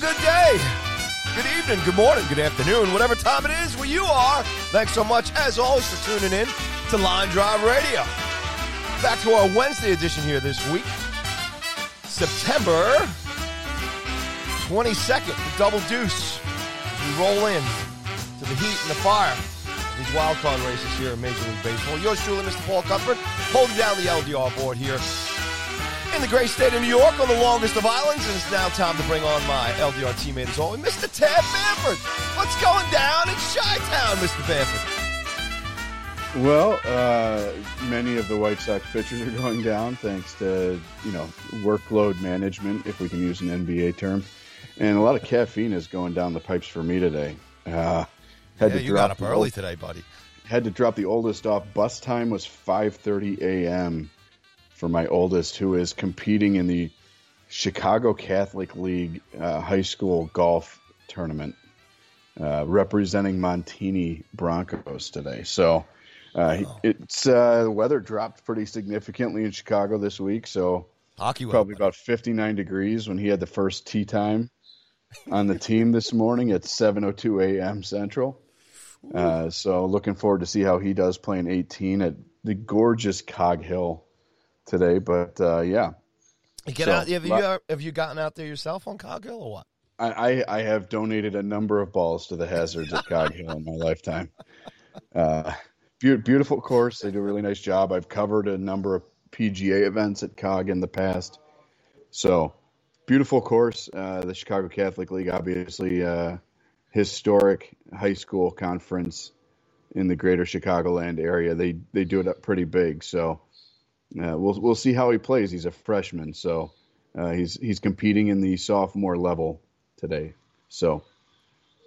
Good day, good evening, good morning, good afternoon, whatever time it is where you are. Thanks so much, as always, for tuning in to Line Drive Radio. Back to our Wednesday edition here this week, September 22nd, the double deuce. We roll in to the heat and the fire these wild card races here in Major League Baseball. Yours truly, Mr. Paul Cuthbert, holding down the LDR board here in the great state of New York on the longest of islands, and it's now time to bring on my LDR teammate as always, Mr. Ted Bamford. What's going down in Chi-Town, Mr. Bamford? Well, uh, many of the White Sox pitchers are going down thanks to you know workload management, if we can use an NBA term, and a lot of caffeine is going down the pipes for me today. Uh, had yeah, to you drop got up early old- today, buddy. Had to drop the oldest off. Bus time was 5:30 a.m. for my oldest, who is competing in the Chicago Catholic League uh, high school golf tournament, uh, representing Montini Broncos today. So uh, he- it's uh, the weather dropped pretty significantly in Chicago this week. So Hockey probably about 59 degrees when he had the first tee time on the team this morning at 7:02 a.m. Central. Uh, so looking forward to see how he does playing 18 at the gorgeous Cog Hill today. But uh, yeah, You get So, out, have, you, lot- have you gotten out there yourself on Cog Hill or what? I, I, I have donated a number of balls to the hazards at Cog Hill in my lifetime. Uh, beau- beautiful course. They do a really nice job. I've covered a number of PGA events at Cog in the past. So beautiful course. Uh, the Chicago Catholic League, obviously, uh, historic high school conference in the greater Chicagoland area. They they do it up pretty big. So uh, we'll we'll see how he plays. He's a freshman, so uh, he's he's competing in the sophomore level today. So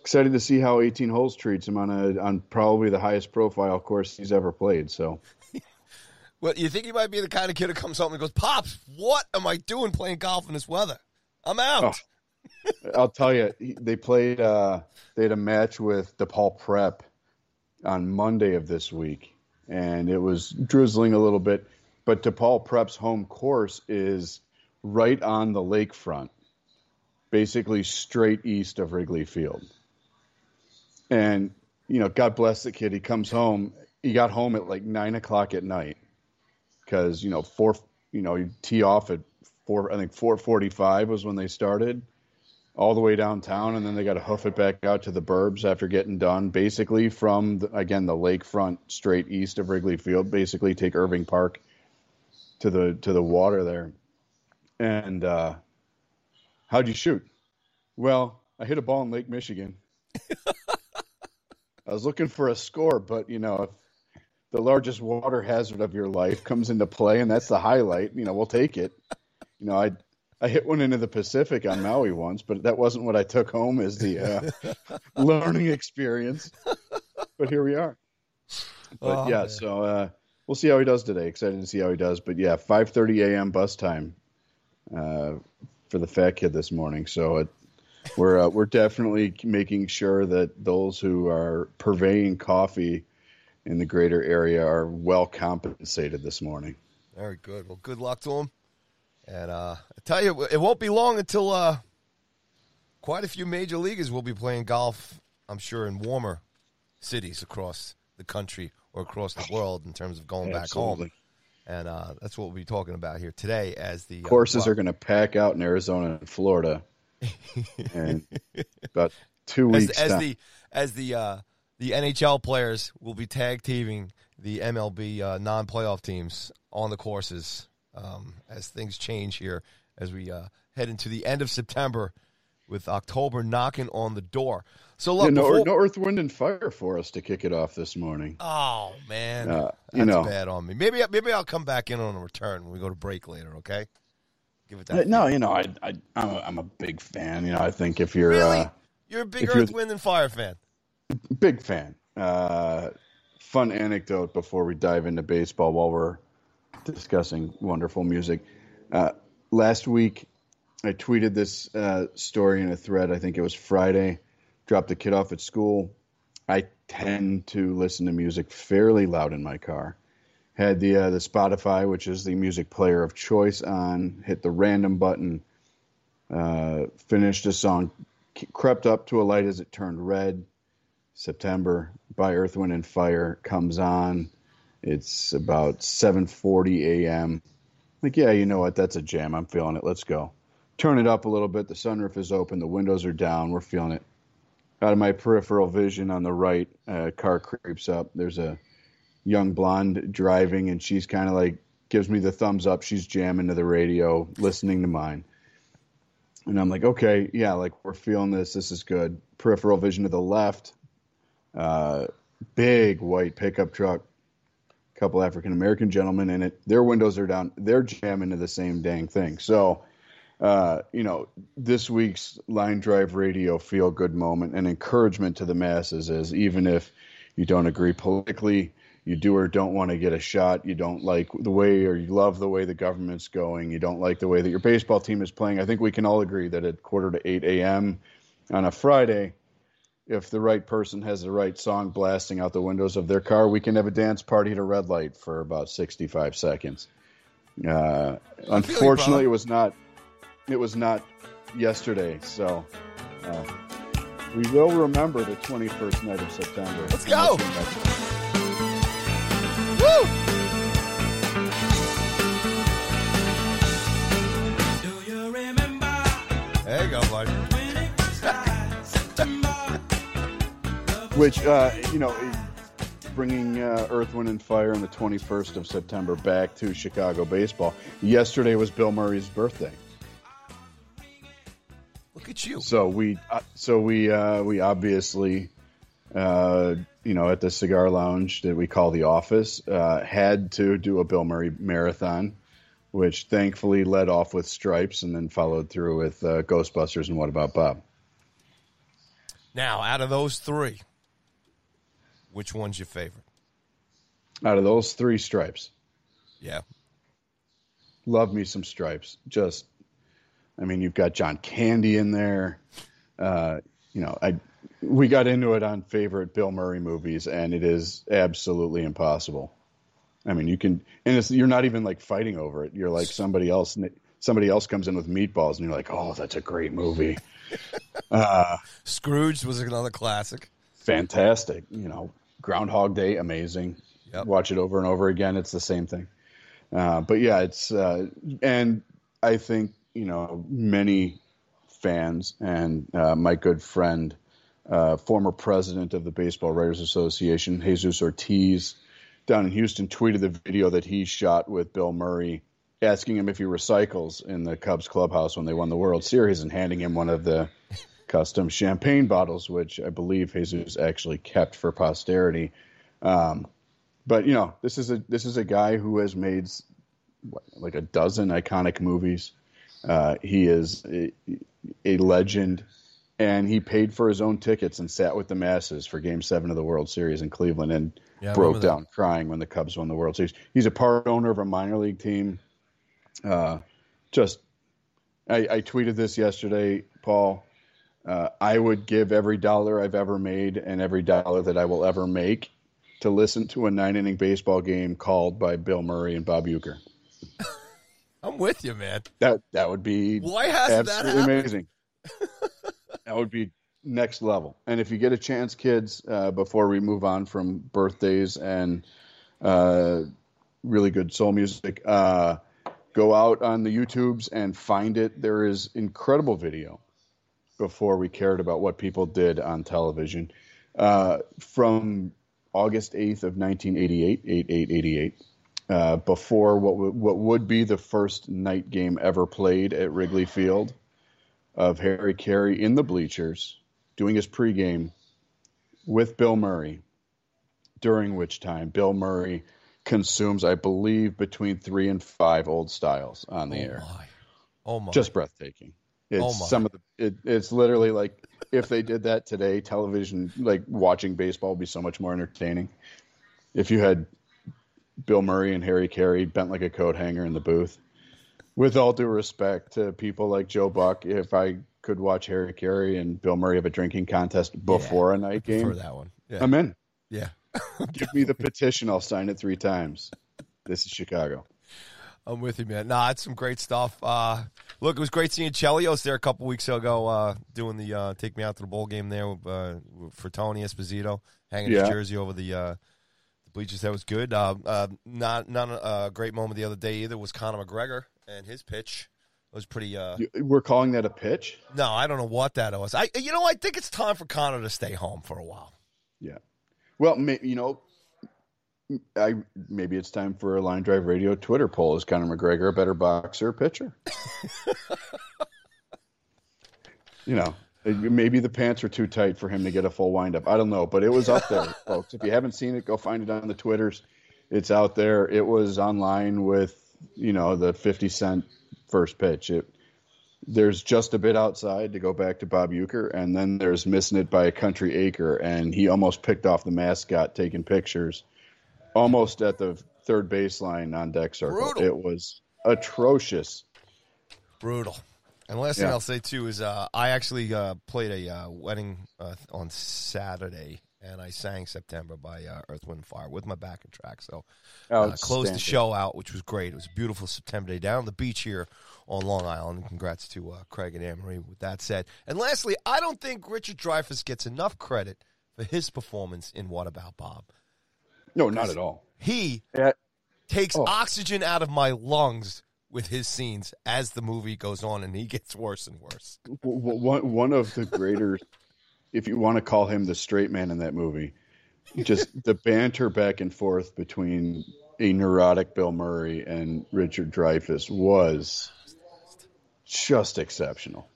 excited to see how 18 holes treats him on a on probably the highest profile course he's ever played. So Well, you think he might be the kind of kid who comes home and goes, "Pops, what am I doing playing golf in this weather? I'm out." I'll tell you, they played. Uh, they had a match with DePaul Prep on Monday of this week, and it was drizzling a little bit. But DePaul Prep's home course is right on the lakefront, basically straight east of Wrigley Field. And you know, God bless the kid. He comes home. He got home at like nine o'clock at night because you know four. You know, you tee off at four. I think four forty-five was when they started all the way downtown, and then they got to hoof it back out to the burbs after getting done. Basically, from the, again the lakefront straight east of Wrigley Field. Basically, take Irving Park to the to the water there. And uh, how'd you shoot? Well, I hit a ball in Lake Michigan. I was looking for a score, but you know, if the largest water hazard of your life comes into play, and that's the highlight, you know, we'll take it. You know, I I hit one into the Pacific on Maui once, but that wasn't what I took home as the uh, learning experience. But here we are. But Oh, yeah, man. so uh, we'll see how he does today. Excited to see how he does. But yeah, 5:30 a.m. bus time uh, for the fat kid this morning. So it, we're uh, we're definitely making sure that those who are purveying coffee in the greater area are well compensated this morning. Very good. Well, good luck to him. And uh, I tell you, it won't be long until uh, quite a few major leaguers will be playing golf. I'm sure in warmer cities across the country or across the world in terms of going back home. And uh, that's what we'll be talking about here today. As the uh, Courses well, are going to pack out in Arizona and Florida, and about two as, weeks. as down- the as the uh, the NHL players will be tag teaming the MLB uh, non-playoff teams on the courses um, as things change here as we uh, head into the end of September with October knocking on the door. So look, Yeah, no, before- no Earth, Wind, and Fire for us to kick it off this morning. oh man, Uh, that's know. bad on me. Maybe maybe I'll come back in on a return when we go to break later. Okay, give it that. No, you know, I, I, I'm a, I'm a big fan. You know, I think if you're really, uh, you're a big Earth, Wind, and Fire fan. big fan. Uh, fun anecdote before we dive into baseball while we're discussing wonderful music. Uh, last week, I tweeted this uh, story in a thread. I think it was Friday. Dropped the kid off at school. I tend to listen to music fairly loud in my car. Had the uh, the Spotify, which is the music player of choice, on. Hit the random button. Uh, finished a song. Crept up to a light as it turned red. September by Earth, Wind, and Fire comes on. It's about 7:40 a.m. Like, yeah, you know what? That's a jam. I'm feeling it. Let's go. Turn it up a little bit. The sunroof is open. The windows are down. We're feeling it. Out of my peripheral vision on the right, a car creeps up. There's a young blonde driving, and she's kind of like gives me the thumbs up. She's jamming to the radio, listening to mine. And I'm like, okay, yeah, like we're feeling this. This is good. Peripheral vision to the left, uh, big white pickup truck, couple African American gentlemen in it. Their windows are down. They're jamming to the same dang thing. So, uh, you know, this week's line drive radio feel good moment and encouragement to the masses is even if you don't agree politically, you do or don't want to get a shot, you don't like the way or you love the way the government's going, you don't like the way that your baseball team is playing. I think we can all agree that at quarter to 8 a.m. on a Friday, if the right person has the right song blasting out the windows of their car, we can have a dance party at a red light for about 65 seconds. Uh, unfortunately, it was not. It was not yesterday, so uh, we will remember the 21st night of September. Let's go. There you go, buddy. Which, uh, you know, bringing uh, Earth, Wind, and Fire on the 21st of September back to Chicago baseball. Yesterday was Bill Murray's birthday. Look at you. So we, uh, so we, uh, we obviously, uh, you know, at the cigar lounge that we call the office, uh, had to do a Bill Murray marathon, which thankfully led off with Stripes and then followed through with uh, Ghostbusters and What About Bob? Now, out of those three, which one's your favorite? Out of those three Stripes, Yeah. love me some Stripes. Just, I mean, you've got John Candy in there. Uh, you know, I we got into it on favorite Bill Murray movies, and it is absolutely impossible. I mean, you can, and it's, you're not even like fighting over it. You're like somebody else. Somebody else comes in with meatballs, and you're like, "Oh, that's a great movie, Scrooge was another classic. fantastic." You know, Groundhog Day, amazing. Yep. Watch it over and over again. It's the same thing. Uh, but yeah, it's uh, and I think you know many fans and uh, my good friend, uh, former president of the Baseball Writers Association, Jesus Ortiz, down in Houston, tweeted the video that he shot with Bill Murray, asking him if he recycles in the Cubs clubhouse when they won the World Series, and handing him one of the custom champagne bottles, which I believe Jesus actually kept for posterity. Um, but you know, this is a this is a guy who has made what, like a dozen iconic movies. Uh, he is a, a legend, and he paid for his own tickets and sat with the masses for Game Seven of the World Series in Cleveland, and Yeah, broke remember that. down crying when the Cubs won the World Series. He's a part owner of a minor league team. Uh, just, I, I tweeted this yesterday, Paul. Uh, I would give every dollar I've ever made and every dollar that I will ever make to listen to a nine inning baseball game called by Bill Murray and Bob Uecker. I'm with you, man. That that would be Why hasn't that absolutely happened? amazing. That would be next level. And if you get a chance, kids, uh, before we move on from birthdays and uh, really good soul music, uh, go out on the YouTubes and find it. There is incredible video before we cared about what people did on television uh, from August 8th of 1988, 8888. Uh, before what w- what would be the first night game ever played at Wrigley Field, of Harry Caray in the bleachers doing his pregame with Bill Murray, during which time Bill Murray consumes, I believe, between three and five old styles on the oh air. My. Oh my! Just breathtaking. It's Oh, some of the. It, it's literally like if they did that today, television, like watching baseball, would be so much more entertaining. If you had Bill Murray and Harry Caray bent like a coat hanger in the booth. With all due respect to people like Joe Buck, if I could watch Harry Caray and Bill Murray have a drinking contest before a night game, for that one. Yeah. I'm in. yeah. Give me the petition. I'll sign it three times. This is Chicago. I'm with you, man. Nah, it's some great stuff. Uh, look, it was great seeing Chelios there a couple weeks ago, uh, doing the uh, take me out to the bowl game there uh, for Tony Esposito, hanging his jersey over the, uh, the bleachers. That was good. Uh, uh, not not a, great moment the other day either was Conor McGregor and his pitch. It was pretty. Uh, You- We're calling that a pitch. no, I don't know what that was. I, you know, I think it's time for Conor to stay home for a while. Yeah. Well, may, you know, I maybe it's time for a line drive radio Twitter poll. Is Conor McGregor a better boxer or pitcher? you know, maybe the pants are too tight for him to get a full windup. I don't know, but it was up there, folks. If you haven't seen it, go find it on the Twitters. It's out there. It was online with you know the fifty cent first pitch. It there's just a bit outside to go back to Bob Uecker, and then there's missing it by a country acre, and he almost picked off the mascot taking pictures, almost at the third baseline on deck circle. Brutal. It was atrocious. Brutal. And last thing Yeah. I'll say too is uh, I actually uh, played a uh, wedding uh, on Saturday, and I sang September by uh, Earth, Wind, and Fire with my backing track. So uh, closed the show out, which was great. It was a beautiful September day down on the beach here on Long Island. Congrats to uh, Craig and Anne-Marie with that said. And lastly, I don't think Richard Dreyfuss gets enough credit for his performance in What About Bob. No, not at all. He Yeah, takes Oh. oxygen out of my lungs with his scenes as the movie goes on, and he gets worse and worse. one one of the greater, if you want to call him the straight man in that movie, just the banter back and forth between a neurotic Bill Murray and Richard Dreyfuss was just exceptional.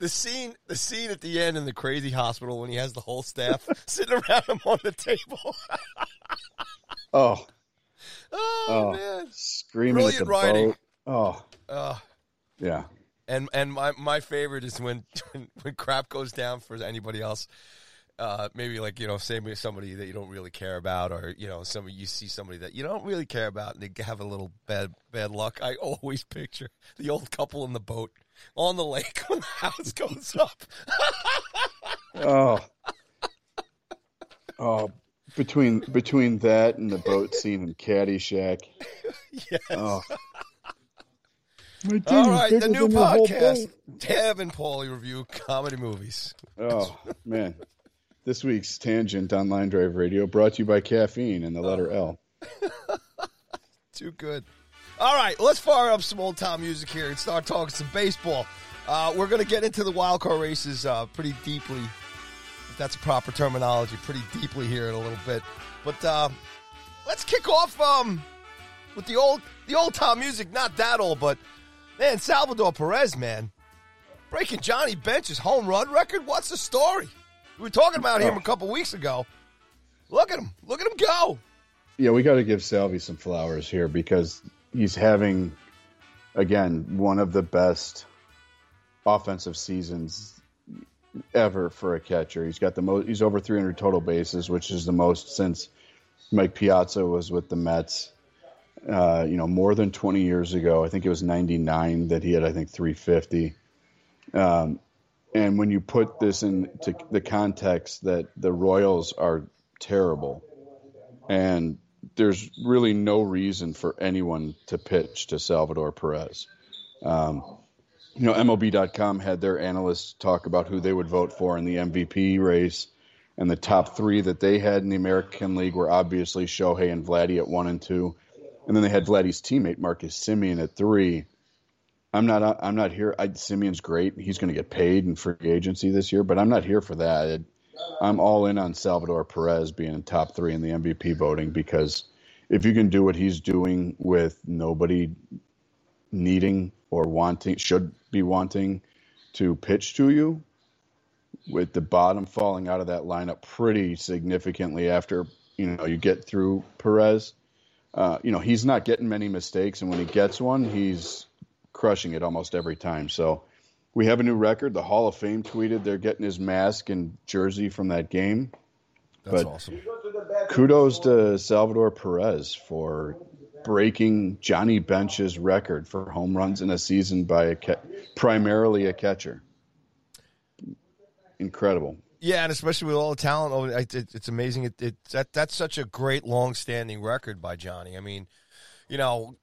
The scene, the scene at the end in the crazy hospital when he has the whole staff sitting around him on the table. Oh, oh, Oh. man! screaming at the writing. boat. Oh, Uh, yeah. and and my my favorite is when when crap goes down for anybody else. Uh, maybe like you know, say somebody that you don't really care about, or you know, somebody you see somebody that you don't really care about, and they have a little bad bad luck. I always picture the old couple in the boat on the lake when the house goes up. Oh, oh. Between between that and the boat scene in Caddyshack. yes. Oh. My dick All is right, the new podcast, boat. Tab and Paulie review comedy movies. Oh man, this week's tangent on Line Drive Radio brought to you by caffeine and the letter L. Too good. All right, let's fire up some old time music here and start talking some baseball. Uh, we're going to get into the wild card races uh, pretty deeply, if that's proper terminology, pretty deeply here in a little bit. But uh, let's kick off um, with the old the old time music. Not that old, but man, Salvador Perez, man, breaking Johnny Bench's home run record. What's the story? We were talking about him Oh. a couple weeks ago. Look at him! Look at him go! Yeah, we got to give Salvy some flowers here because he's having, again, one of the best offensive seasons ever for a catcher. He's got the most. He's over 300 total bases, which is the most since Mike Piazza was with the Mets. Uh, you know, more than 20 years ago. I think it was 99 that he had. I think 350. Um, and when you put this into the context that the Royals are terrible, and there's really no reason for anyone to pitch to Salvador Perez. Um, you know, MLB.com had their analysts talk about who they would vote for in the MVP race, and the top three that they had in the American League were obviously Shohei and Vladdy at one and two, and then they had Vladdy's teammate Marcus Semien at three. I'm not. I'm not here. I, Semien's great. He's going to get paid in free agency this year, but I'm not here for that. I'm all in on Salvador Perez being in top three in the MVP voting because if you can do what he's doing with nobody needing or wanting, should be wanting to pitch to you, with the bottom falling out of that lineup pretty significantly after you know you get through Perez. Uh, you know he's not getting many mistakes, and when he gets one, he's crushing it almost every time. So we have a new record. The Hall of Fame tweeted they're getting his mask and jersey from that game. That's but awesome. kudos to Salvador Perez for breaking Johnny Bench's record for home runs in a season by a ca- primarily a catcher. Incredible. Yeah, and especially with all the talent, it, it, it's amazing. It, it that that's such a great, long-standing record by Johnny. I mean, you know,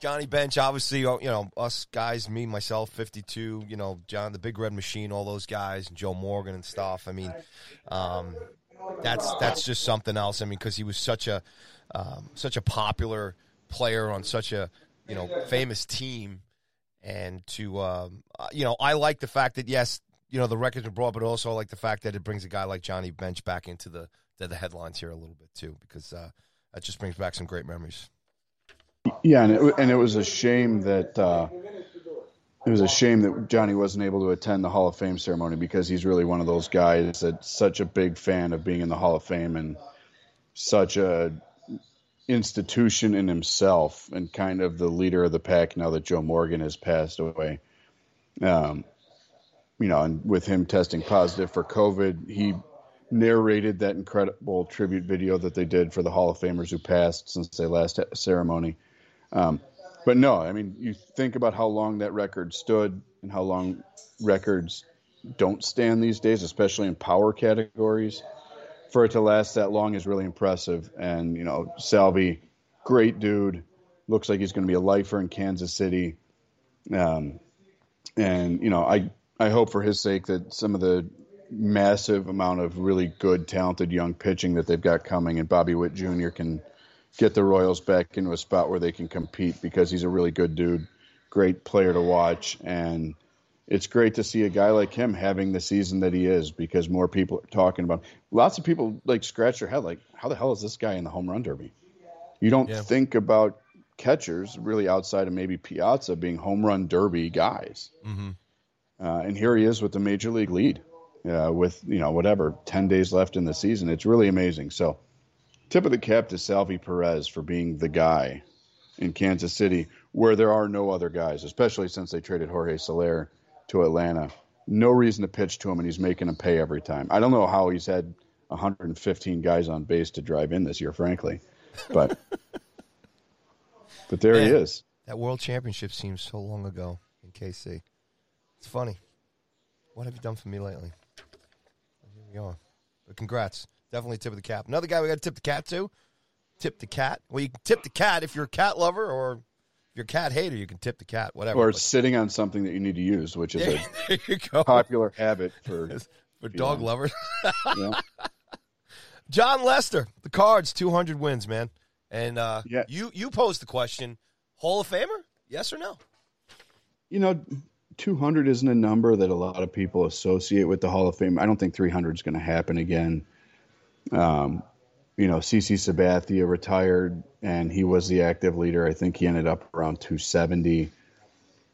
Johnny Bench, obviously, you know, us guys, me, myself, 52, you know, John, the Big Red Machine, all those guys, and Joe Morgan and stuff. I mean, um, that's that's just something else. I mean, because he was such a um, such a popular player on such a you know famous team, and to um, you know, I like the fact that yes, you know, the records are broad, but also like the fact that it brings a guy like Johnny Bench back into the to the headlines here a little bit too, because uh, that just brings back some great memories. Yeah, and it, and it was a shame that uh, it was a shame that Johnny wasn't able to attend the Hall of Fame ceremony because he's really one of those guys that's such a big fan of being in the Hall of Fame and such a institution in himself and kind of the leader of the pack now that Joe Morgan has passed away. Um, you know, and with him testing positive for COVID, he narrated that incredible tribute video that they did for the Hall of Famers who passed since they last ceremony. Um, but no, I mean, you think about how long that record stood and how long records don't stand these days, especially in power categories. For it to last that long is really impressive. And, you know, Salvy, great dude. Looks like he's going to be a lifer in Kansas City. Um, and, you know, I, I hope for his sake that some of the massive amount of really good, talented young pitching that they've got coming and Bobby Witt Jr. can get the Royals back into a spot where they can compete because he's a really good dude, great player to watch, and it's great to see a guy like him having the season that he is because more people are talking about. Him. Lots of people like scratch their head like, how the hell is this guy in the home run derby? You don't Yeah. think about catchers really outside of maybe Piazza being home run derby guys. Mm-hmm. Uh, and here he is with the major league lead, uh, with you know whatever ten days left in the season. It's really amazing. So, tip of the cap to Salvy Perez for being the guy in Kansas City, where there are no other guys, especially since they traded Jorge Soler to Atlanta. No reason to pitch to him, and he's making him pay every time. I don't know how he's had 115 guys on base to drive in this year, frankly, but but there he is. That World Championship seems so long ago in KC. It's funny. What have you done for me lately? Here we are. But congrats. Definitely tip of the cap. Another guy we got to tip the cat to. Tip the cat. Well, you can tip the cat if you're a cat lover, or if you're a cat hater, you can tip the cat. Whatever. Or But sitting on something that you need to use, which is a there you go. popular habit for For dog Yeah. lovers. know, Jon Lester, the Cards, 200 wins, man. And uh, Yeah. you you posed the question: Hall of Famer? Yes or no? you know, 200 isn't a number that a lot of people associate with the Hall of Fame. I don't think 300 is going to happen again. Um, you know, CC Sabathia retired and he was the active leader. I think he ended up around 270.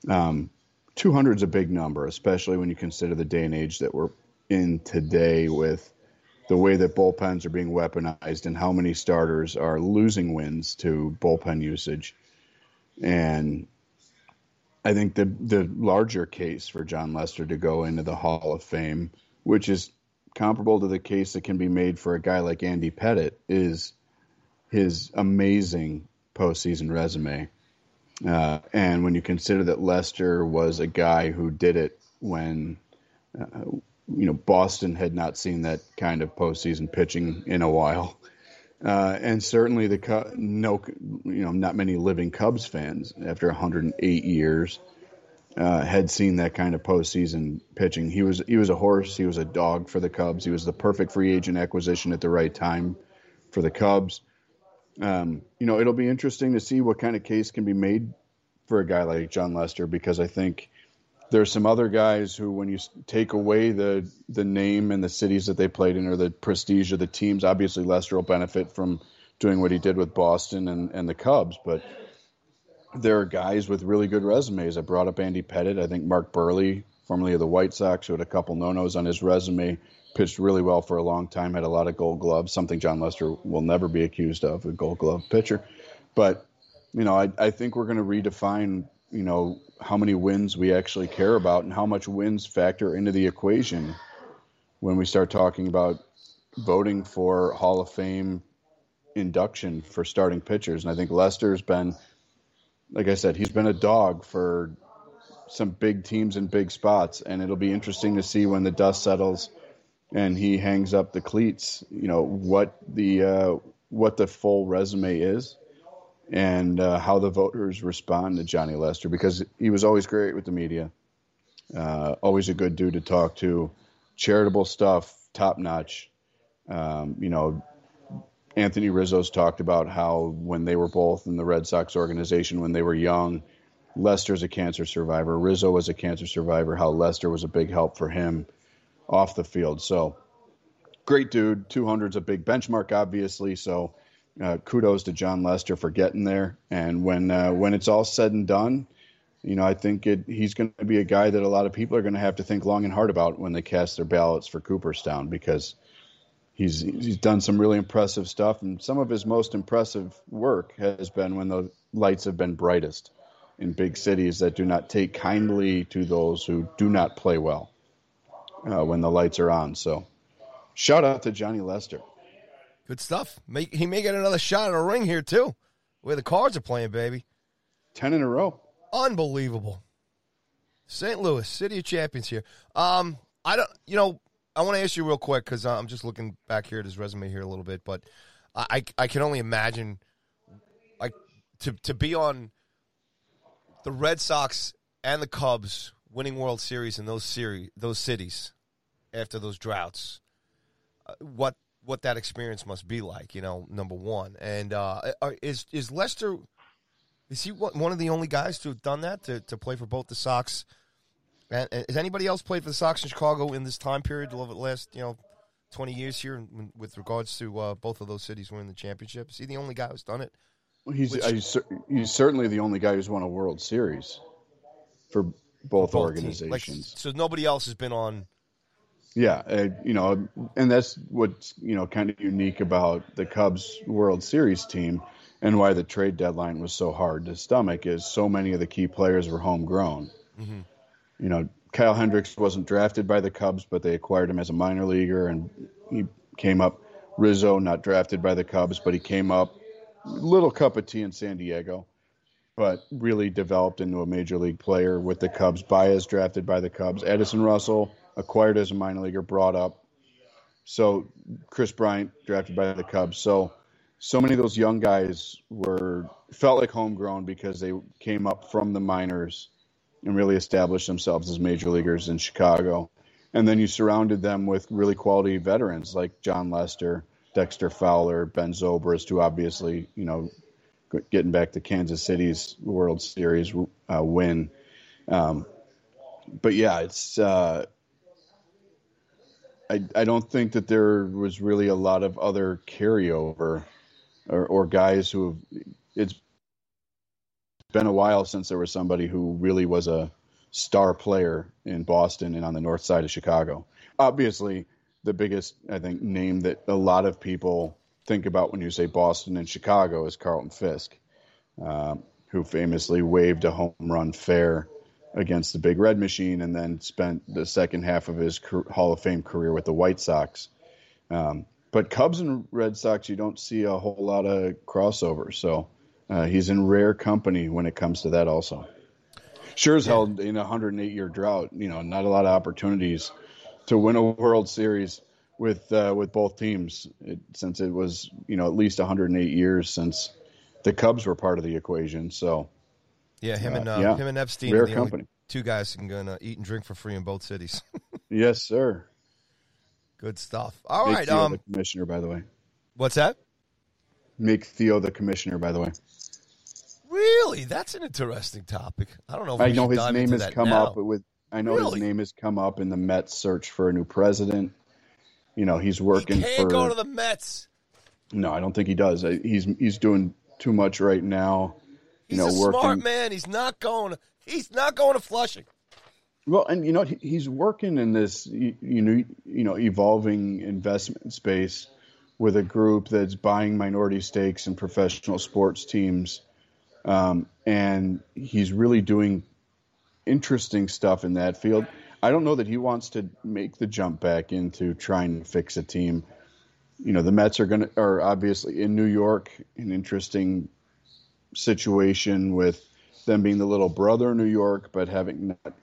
Um, 200 is a big number, especially when you consider the day and age that we're in today with the way that bullpens are being weaponized and how many starters are losing wins to bullpen usage. And I think the the larger case for Jon Lester to go into the Hall of Fame, which is comparable to the case that can be made for a guy like Andy Pettitte, is his amazing postseason resume. Uh, and when you consider that Lester was a guy who did it when, uh, you know, Boston had not seen that kind of postseason pitching in a while, uh, and certainly the no, you know, not many living Cubs fans after 108 years uh, had seen that kind of postseason pitching. He was he was a horse. He was a dog for the Cubs. He was the perfect free agent acquisition at the right time for the Cubs. Um, you know, it'll be interesting to see what kind of case can be made for a guy like Jon Lester because I think there's some other guys who, when you take away the the name and the cities that they played in or the prestige of the teams, obviously Lester will benefit from doing what he did with Boston and, and the Cubs, but there are guys with really good resumes. I brought up Andy Pettitte. I think Mark Buehrle, formerly of the White Sox, who had a couple no-nos on his resume, pitched really well for a long time, had a lot of gold gloves, something Jon Lester will never be accused of, a gold glove pitcher. But, you know, I, I think we're going to redefine, you know, how many wins we actually care about and how much wins factor into the equation when we start talking about voting for Hall of Fame induction for starting pitchers. And I think Lester's been – like I said, he's been a dog for some big teams in big spots, and it'll be interesting to see when the dust settles and he hangs up the cleats. You know what the uh, what the full resume is, and uh, how the voters respond to Johnny Lester because he was always great with the media, uh, always a good dude to talk to, charitable stuff, top notch. Um, you know, Anthony Rizzo's talked about how when they were both in the Red Sox organization when they were young, Lester's a cancer survivor. Rizzo was a cancer survivor. How Lester was a big help for him off the field. So great dude. 200's a big benchmark, obviously. So uh, kudos to Jon Lester for getting there. And when uh, when it's all said and done, you know, I think it, he's going to be a guy that a lot of people are going to have to think long and hard about when they cast their ballots for Cooperstown because he's he's done some really impressive stuff, and some of his most impressive work has been when the lights have been brightest in big cities that do not take kindly to those who do not play well uh, when the lights are on. So, shout out to Johnny Lester. Good stuff. He may get another shot at a ring here too, where the Cards are playing, baby. Ten in a row. Unbelievable. St. Louis, City of Champions here. Um, I don't, you know, I want to ask you real quick because I'm just looking back here at his resume here a little bit, but I I can only imagine like to to be on the Red Sox and the Cubs winning World Series in those series those cities after those droughts. Uh, what what that experience must be like, you know, number one, and uh, is is Lester is he one of the only guys to have done that to to play for both the Sox? And, has anybody else played for the Sox in Chicago in this time period over the last, you know, 20 years here with regards to uh, both of those cities winning the championship? Is he the only guy who's done it? Well, he's, Which, uh, he's, he's certainly the only guy who's won a World Series for both, both organizations. Like, so nobody else has been on. Yeah, uh, you know, and that's what's you know kind of unique about the Cubs World Series team, and why the trade deadline was so hard to stomach is so many of the key players were homegrown. Mm-hmm you know, Kyle Hendricks wasn't drafted by the Cubs, but they acquired him as a minor leaguer, and he came up. Rizzo, not drafted by the Cubs, but he came up. Little cup of tea in San Diego, but really developed into a major league player with the Cubs. Baez drafted by the Cubs. Addison Russell acquired as a minor leaguer, brought up. So Kris Bryant drafted by the Cubs. So so many of those young guys were felt like homegrown because they came up from the minors and really established themselves as major leaguers in Chicago. And then you surrounded them with really quality veterans like Jon Lester, Dexter Fowler, Ben Zobrist, who obviously, you know, getting back to Kansas City's World Series uh, win. Um, but yeah, it's. Uh, I I don't think that there was really a lot of other carryover, or, or guys who have. It's been a while since there was somebody who really was a star player in Boston and on the north side of Chicago. Obviously, the biggest, I think, name that a lot of people think about when you say Boston and Chicago is Carlton Fisk, uh, who famously waved a home run fair against the Big Red Machine and then spent the second half of his Hall of Fame career with the White Sox. Um, but Cubs and Red Sox, you don't see a whole lot of crossover. So uh, he's in rare company when it comes to that. Also, sure as hell in a 108 year drought, you know, not a lot of opportunities to win a World Series with uh, with both teams it, since it was you know at least 108 years since the Cubs were part of the equation. So yeah, him and uh, yeah, him and Epstein, rare the company. two guys can go and uh, eat and drink for free in both cities. Yes, sir. Good stuff. All Make right. Theo Um, the commissioner, by the way. what's that? Make Theo the commissioner, by the way. Really? That's an interesting topic. I don't know. If I know his name has come now. up with. I know Really? his name has come up in the Mets search for a new president. You know, he's He working can't for. go to the Mets. No, I don't think he does. He's he's doing too much right now. He's you know, a working. smart man. He's not going. He's not going to Flushing. Well, and you know he, he's working in this you, you know you know evolving investment space with a group that's buying minority stakes in professional sports teams, um, and he's really doing interesting stuff in that field. I don't know that he wants to make the jump back into trying to fix a team. You know, the Mets are going to are obviously in New York, an interesting situation with them being the little brother of New York, but having not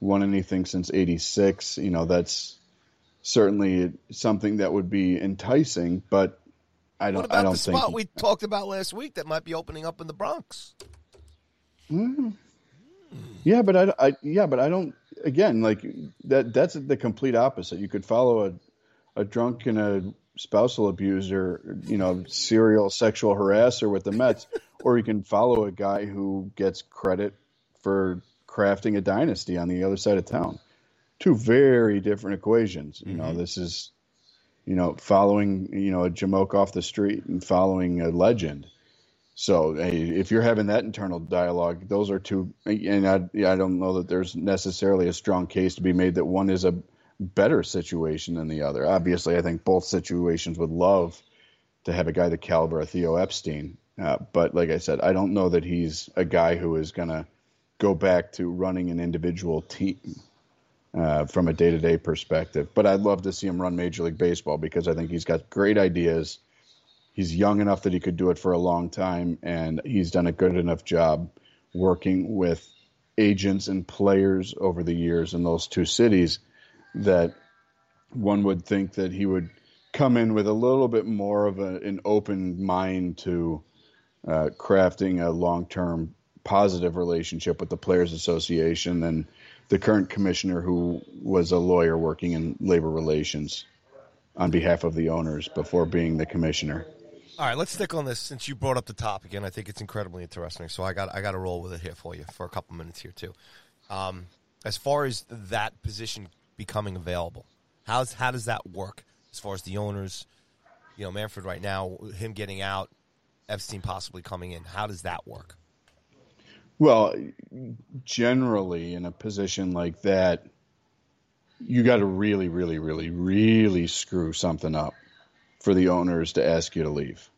won anything since 86 you know that's certainly something that would be enticing but i don't What about i don't the think spot we talked about last week that might be opening up in the Bronx? Mm-hmm. yeah but I, I yeah but i don't again like that that's the complete opposite. You could follow a a drunk and a spousal abuser you know serial sexual harasser with the mets or you can follow a guy who gets credit for crafting a dynasty on the other side of town two very different equations you know mm-hmm. this is you know following you know a jamoke off the street and following a legend so hey, if you're having that internal dialogue, those are two. And I, I don't know that there's necessarily a strong case to be made that one is a better situation than the other. Obviously, I think both situations would love to have a guy the caliber of Theo Epstein. Uh, but like I said, I don't know that he's a guy who is going to go back to running an individual team uh, from a day to day perspective. But I'd love to see him run Major League Baseball because I think he's got great ideas he's young enough that he could do it for a long time, and he's done a good enough job working with agents and players over the years in those two cities that one would think that he would come in with a little bit more of a, an open mind to uh, crafting a long-term positive relationship with the players association than the current commissioner who was a lawyer working in labor relations on behalf of the owners before being the commissioner All right, let's stick on this since you brought up the topic, and I think it's incredibly interesting. So I got I got to roll with it here for you for a couple minutes here too. Um, as far as that position becoming available, how's how does that work? As far as the owners, you know, Manfred right now, him getting out, Epstein possibly coming in. How does that work? Well, generally, in a position like that, you got to really, really, really, really screw something up for the owners to ask you to leave.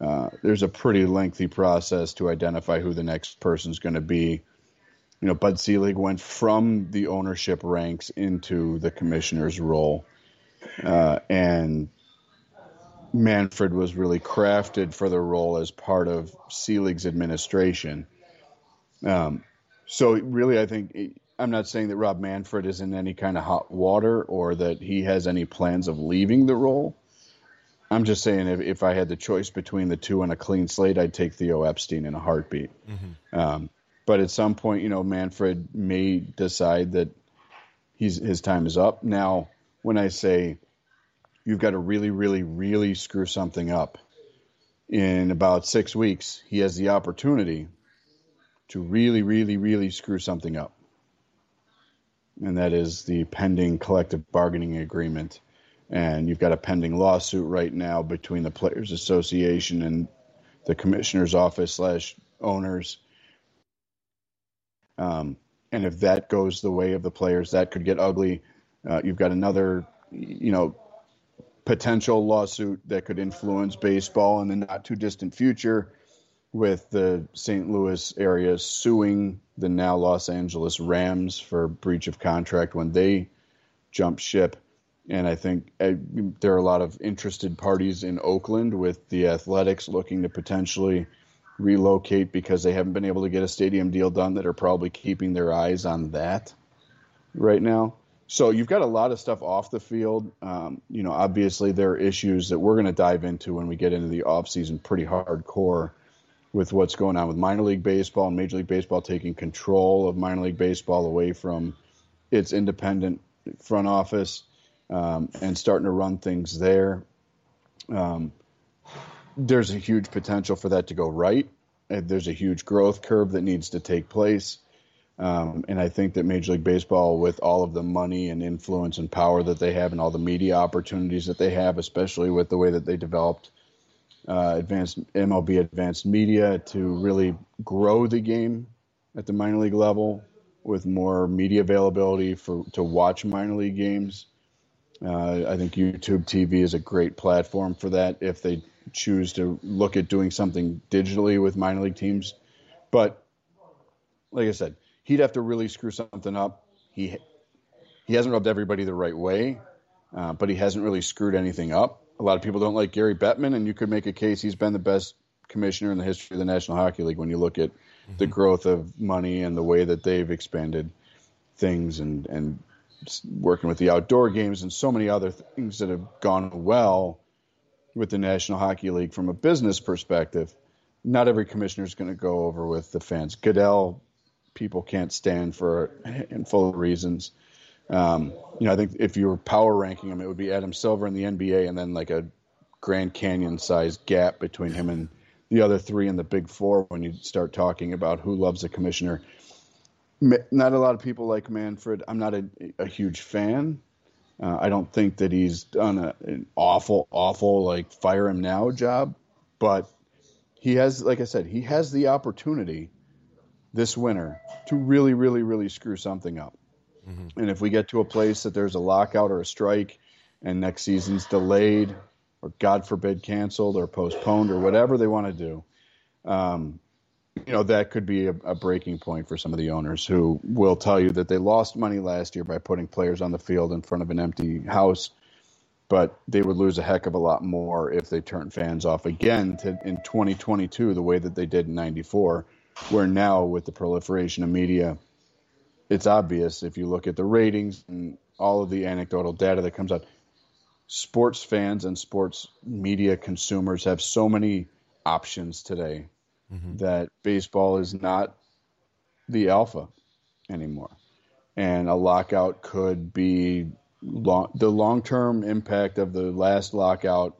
Uh, there's a pretty lengthy process to identify who the next person's going to be. You know, Bud Selig went from the ownership ranks into the commissioner's role, uh, and Manfred was really crafted for the role as part of Selig's administration. Um, so really, I think I'm not saying that Rob Manfred is in any kind of hot water or that he has any plans of leaving the role. I'm just saying if, if I had the choice between the two and a clean slate, I'd take Theo Epstein in a heartbeat. Um, but at some point, you know, Manfred may decide that he's his time is up. Now, when I say you've got to really, really, really screw something up in about six weeks, he has the opportunity to really, really, really screw something up. And that is the pending collective bargaining agreement. And you've got a pending lawsuit right now between the Players Association and the commissioner's office slash owners. Um, and if that goes the way of the players, that could get ugly. Uh, you've got another, you know, potential lawsuit that could influence baseball in the not too distant future with the St. Louis area suing the now Los Angeles Rams for breach of contract when they jumped ship. And I think uh, there are a lot of interested parties in Oakland with the Athletics looking to potentially relocate because they haven't been able to get a stadium deal done that are probably keeping their eyes on that right now. So you've got a lot of stuff off the field. Um, you know, obviously there are issues that we're going to dive into when we get into the offseason pretty hardcore with what's going on with minor league baseball and Major League Baseball taking control of minor league baseball away from its independent front office um, and starting to run things there. Um, there's a huge potential for that to go right. There's a huge growth curve that needs to take place. Um, and I think that Major League Baseball, with all of the money and influence and power that they have, and all the media opportunities that they have, especially with the way that they developed uh, advanced MLB advanced media to really grow the game at the minor league level, with more media availability for to watch minor league games. Uh, I think YouTube TV is a great platform for that if they choose to look at doing something digitally with minor league teams. But like I said, he'd have to really screw something up. He he hasn't rubbed everybody the right way, uh, but he hasn't really screwed anything up. A lot of people don't like Gary Bettman, and you could make a case he's been the best commissioner in the history of the National Hockey League when you look at mm-hmm. the growth of money and the way that they've expanded things and and working with the outdoor games and so many other things that have gone well with the National Hockey League from a business perspective. Not every commissioner is going to go over with the fans. Goodell, people can't stand for a handful of reasons. Um, you know, I think if you were power ranking him, it would be Adam Silver in the NBA, and then like a Grand Canyon sized gap between him and the other three in the Big Four when you start talking about who loves a commissioner. Not a lot of people like Manfred. I'm not a, a huge fan. Uh, I don't think that he's done a, an awful, awful like fire him now job, but he has, like I said, he has the opportunity this winter to really, really, really screw something up. Mm-hmm. And if we get to a place that there's a lockout or a strike, and next season's delayed, or God forbid canceled or postponed or whatever they want to do, um, you know that could be a, a, breaking point for some of the owners who will tell you that they lost money last year by putting players on the field in front of an empty house, but they would lose a heck of a lot more if they turned fans off again to, in 2022 the way that they did in '94, where now with the proliferation of media, it's obvious if you look at the ratings and all of the anecdotal data that comes out. Sports fans and sports media consumers have so many options today mm-hmm. that baseball is not the alpha anymore. And a lockout could be long, the long term impact of the last lockout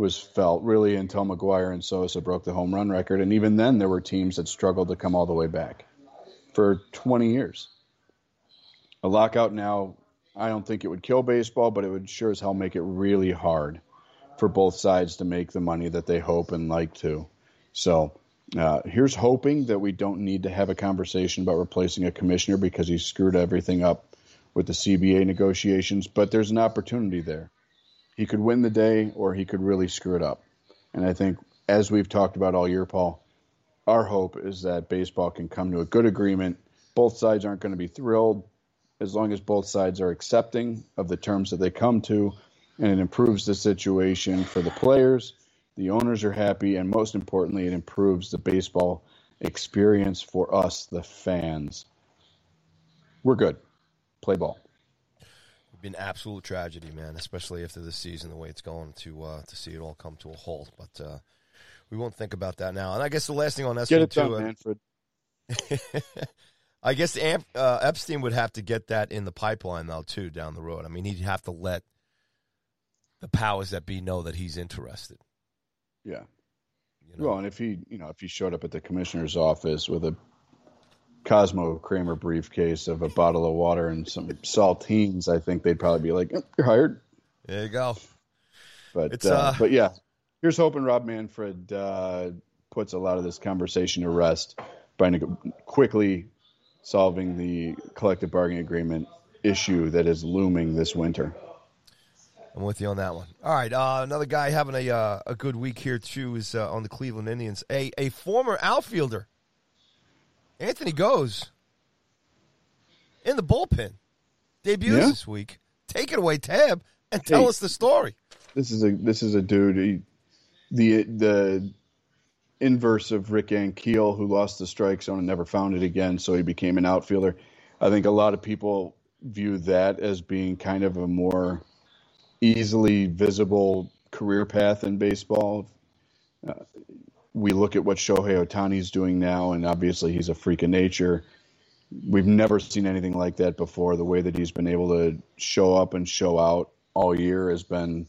was felt really until McGwire and Sosa broke the home run record. And even then, there were teams that struggled to come all the way back for 20 years. A lockout now, I don't think it would kill baseball, but it would sure as hell make it really hard for both sides to make the money that they hope and like to. So uh, here's hoping that we don't need to have a conversation about replacing a commissioner because he screwed everything up with the CBA negotiations, but there's an opportunity there. He could win the day or he could really screw it up. And I think, as we've talked about all year, Paul, our hope is that baseball can come to a good agreement. Both sides aren't going to be thrilled as long as both sides are accepting of the terms that they come to and it improves the situation for the players the owners are happy, and most importantly, it improves the baseball experience for us, the fans. We're good. Play ball. An absolute tragedy, man, especially after this season, the way it's going to uh, to see it all come to a halt. But uh, we won't think about that now. And I guess the last thing on this get it too, done, uh, Manfred. I guess Amp, uh, Epstein would have to get that in the pipeline though too down the road. I mean, he'd have to let the powers that be know that he's interested. Yeah. You know? Well, and if he, you know, if he showed up at the commissioner's office with a Cosmo Kramer briefcase of a bottle of water and some saltines, I think they'd probably be like, "You're hired." There you go. But uh, uh, but yeah, here's hoping Rob Manfred uh, puts a lot of this conversation to rest by quickly solving the collective bargaining agreement issue that is looming this winter. I'm with you on that one. All right, uh, another guy having a uh, a good week here too is uh, on the Cleveland Indians. A a former outfielder, Anthony Gose in the bullpen, debuts yeah. this week. Take it away, Tab, and tell hey, us the story. This is a this is a dude. He, the the inverse of Rick Ankiel, who lost the strike zone and never found it again, so he became an outfielder. I think a lot of people view that as being kind of a more easily visible career path in baseball. Uh, we look at what Shohei Ohtani is doing now, and obviously he's a freak of nature. We've never seen anything like that before. The way that he's been able to show up and show out all year has been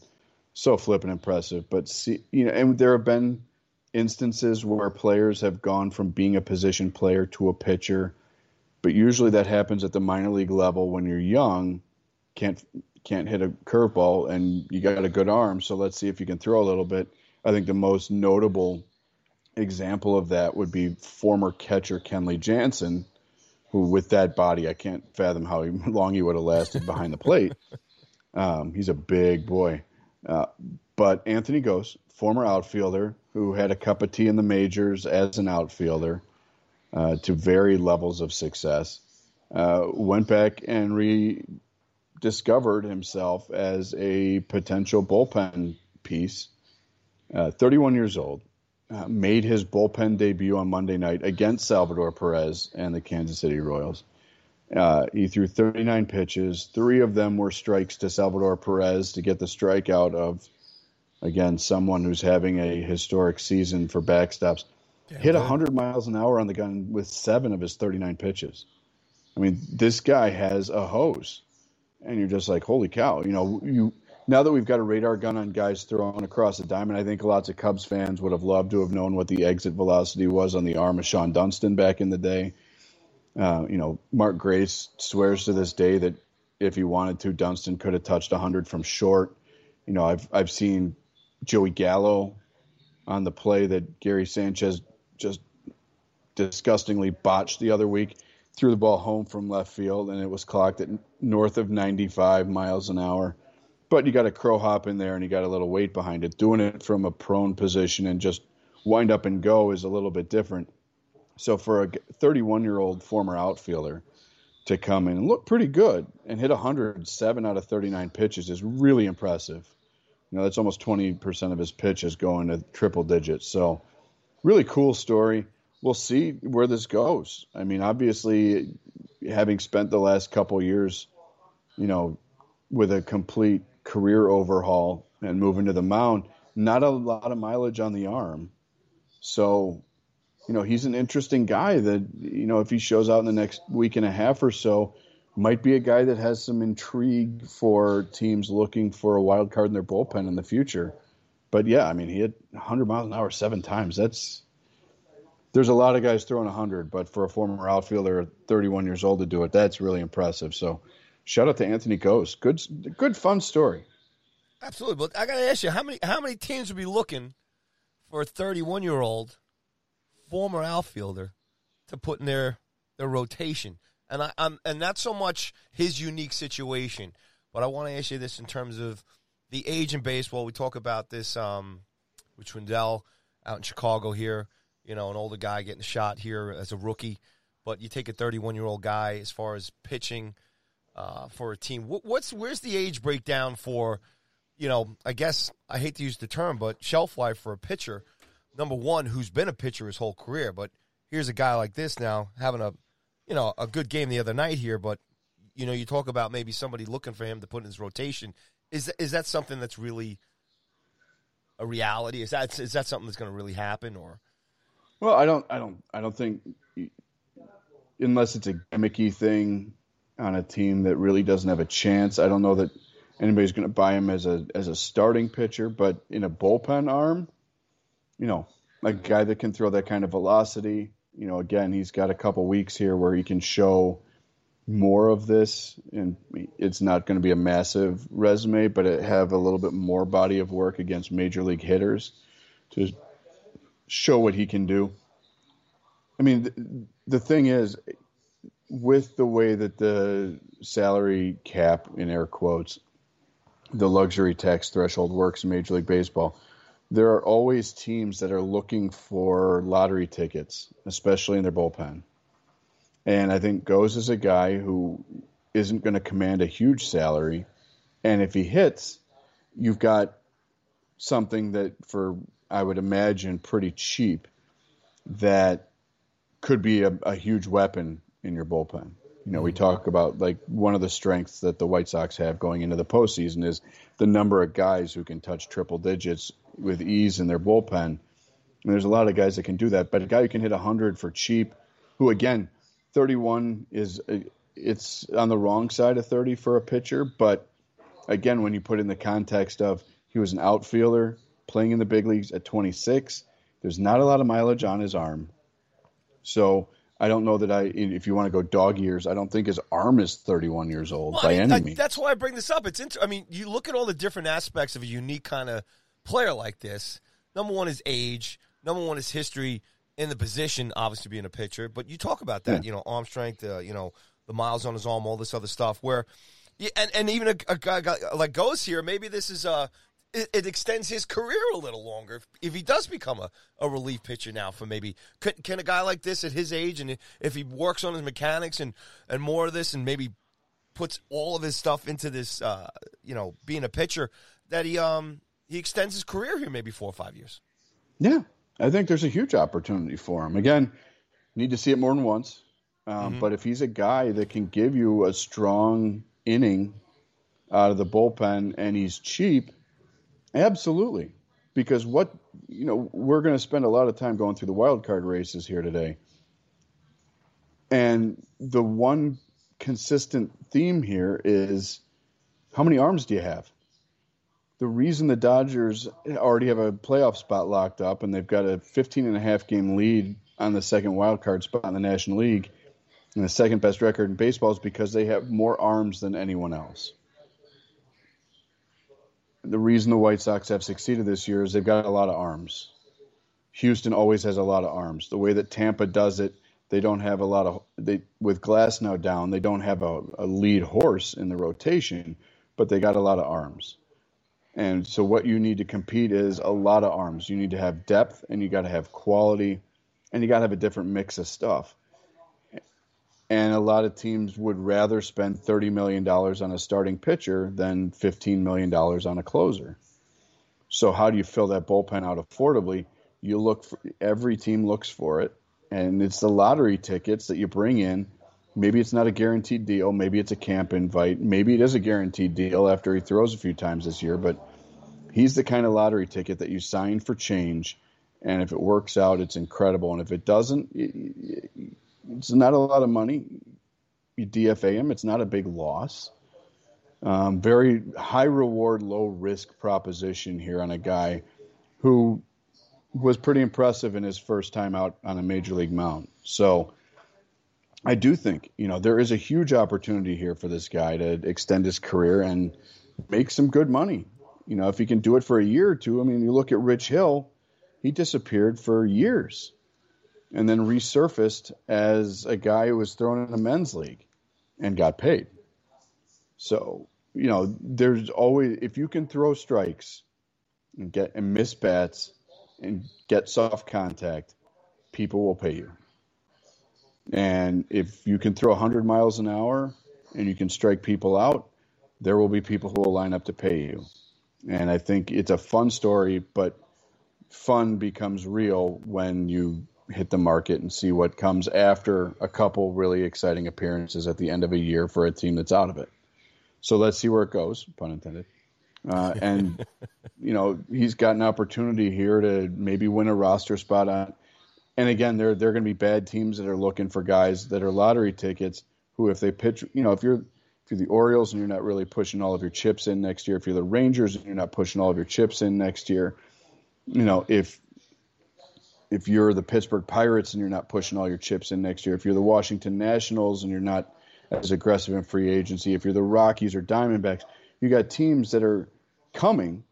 so flippant impressive. But see, you know, and there have been instances where players have gone from being a position player to a pitcher, but usually that happens at the minor league level when you're young, can't can't hit a curveball, and you got a good arm. So let's see if you can throw a little bit. I think the most notable example of that would be former catcher Kenley Jansen, who with that body, I can't fathom how long he would have lasted behind the plate. Um, he's a big boy. Uh, but Anthony Gose, former outfielder who had a cup of tea in the majors as an outfielder uh, to varied levels of success, uh, went back and rediscovered himself as a potential bullpen piece. Uh, 31 years old, uh, made his bullpen debut on Monday night against Salvador Perez and the Kansas City Royals. Uh, he threw 39 pitches. Three of them were strikes to Salvador Perez to get the strikeout of, again, someone who's having a historic season for backstops. Yeah, Hit 100 miles an hour on the gun with seven of his 39 pitches. I mean, this guy has a hose, and you're just like, holy cow! You know, you now that we've got a radar gun on guys throwing across the diamond, I think lots of Cubs fans would have loved to have known what the exit velocity was on the arm of Shawon Dunston back in the day. Uh, you know, Mark Grace swears to this day that if he wanted to, Dunston could have touched 100 from short. You know, I've I've seen Joey Gallo on the play that Gary Sanchez just disgustingly botched the other week. Threw the ball home from left field, and it was clocked at north of 95 miles an hour. But you got a crow hop in there, and you got a little weight behind it. Doing it from a prone position and just wind up and go is a little bit different. So for a 31 year old former outfielder to come in and look pretty good and hit 107 out of 39 pitches is really impressive. You know, that's almost 20% of his pitches going to triple digits. So really cool story. We'll see where this goes. I mean, obviously, having spent the last couple years, you know, with a complete career overhaul and moving to the mound, not a lot of mileage on the arm. So you know, he's an interesting guy that, you know, if he shows out in the next week and a half or so, might be a guy that has some intrigue for teams looking for a wild card in their bullpen in the future. But yeah, I mean, he had 100 miles an hour seven times. That's there's a lot of guys throwing 100, but for a former outfielder, 31 years old to do it, that's really impressive. So, shout out to Anthony Gose. Good, good, fun story. Absolutely, but I got to ask you, how many how many teams would be looking for a 31 year old former outfielder to put in their their rotation. And I, am and not so much his unique situation, but I want to ask you this in terms of the age in baseball. We talk about this um, with Schwindel out in Chicago here. You know, an older guy getting shot here as a rookie, but you take a 31 year old guy as far as pitching uh, for a team. what's where's the age breakdown for? You know, I guess I hate to use the term, but shelf life for a pitcher number one who's been a pitcher his whole career, but here's a guy like this now having a you know a good game the other night here, but you know you talk about maybe somebody looking for him to put in his rotation. Is is that something that's really a reality? Is that is that something that's going to really happen or? Well, I don't, I don't, I don't think unless it's a gimmicky thing on a team that really doesn't have a chance. I don't know that anybody's going to buy him as a as a starting pitcher, but in a bullpen arm, you know, a guy that can throw that kind of velocity. You know, again, he's got a couple weeks here where he can show more of this, and it's not going to be a massive resume, but it have a little bit more body of work against major league hitters to show what he can do. I mean, the, the thing is, with the way that the salary cap, in air quotes, the luxury tax threshold works in Major League Baseball there are always teams that are looking for lottery tickets, especially in their bullpen. And I think Gose is a guy who isn't going to command a huge salary. And if he hits, you've got something that, for I would imagine, pretty cheap that could be a, a huge weapon in your bullpen. You know, we mm-hmm. talk about like one of the strengths that the White Sox have going into the postseason is the number of guys who can touch triple digits with ease in their bullpen. And there's a lot of guys that can do that, but a guy who can hit 100 for cheap, who again, 31 is uh, it's on the wrong side of 30 for a pitcher, but again, when you put in the context of he was an outfielder playing in the big leagues at 26, there's not a lot of mileage on his arm. So I don't know that I, if you want to go dog years, I don't think his arm is 31 years old well, by I mean, any I, means. That's why I bring this up. It's inter- I mean, you look at all the different aspects of a unique kind of player like this. Number one is age. Number one is history in the position, obviously being a pitcher. But you talk about that, yeah. you know, arm strength, uh, you know, the miles on his arm, all this other stuff. Where, and and even a, a guy like Gose here, maybe this is a it, it, extends his career a little longer. If, if, he does become a, a relief pitcher now for maybe can, can a guy like this at his age and if he works on his mechanics and and more of this and maybe puts all of his stuff into this uh, you know being a pitcher that he um he extends his career here maybe four or five years? Yeah. I think there's a huge opportunity for him. Again need to see it more than once. Um, mm-hmm. but if he's a guy that can give you a strong inning out of the bullpen and he's cheap Absolutely. Because what, you know, we're going to spend a lot of time going through the wild card races here today. And the one consistent theme here is how many arms do you have? The reason the Dodgers already have a playoff spot locked up and they've got a 15 and a half game lead on the second wild card spot in the National League and the second best record in baseball is because they have more arms than anyone else the reason the White Sox have succeeded this year is they've got a lot of arms. Houston always has a lot of arms. The way that Tampa does it, they don't have a lot of they with Glasnow down, they don't have a, a lead horse in the rotation, but they got a lot of arms. And so what you need to compete is a lot of arms. You need to have depth and you got to have quality and you got to have a different mix of stuff and a lot of teams would rather spend $30 million on a starting pitcher than $15 million on a closer. So, how do you fill that bullpen out affordably? You look for every team looks for it, and it's the lottery tickets that you bring in. Maybe it's not a guaranteed deal. Maybe it's a camp invite. Maybe it is a guaranteed deal after he throws a few times this year. But he's the kind of lottery ticket that you sign for change. And if it works out, it's incredible. And if it doesn't, it's not a lot of money. You DFA him, it's not a big loss. Um, very high reward, low risk proposition here on a guy who was pretty impressive in his first time out on a major league mound. So I do think, you know, there is a huge opportunity here for this guy to extend his career and make some good money. You know, if he can do it for a year or two, I mean, you look at Rich Hill, he disappeared for years and then resurfaced as a guy who was thrown in a men's league and got paid. So, you know, there's always if you can throw strikes and get and miss bats and get soft contact, people will pay you. And if you can throw 100 miles an hour and you can strike people out, there will be people who will line up to pay you. And I think it's a fun story, but fun becomes real when you hit the market and see what comes after a couple really exciting appearances at the end of a year for a team that's out of it. So let's see where it goes, pun intended. Uh, and you know he's got an opportunity here to maybe win a roster spot on. And again, there are going to be bad teams that are looking for guys that are lottery tickets. Who, if they pitch, you know, if you're if you're the Orioles and you're not really pushing all of your chips in next year, if you're the Rangers and you're not pushing all of your chips in next year, you know, if if you're the Pittsburgh Pirates and you're not pushing all your chips in next year, if you're the Washington Nationals and you're not as aggressive in free agency, if you're the Rockies or Diamondbacks, you got teams that are coming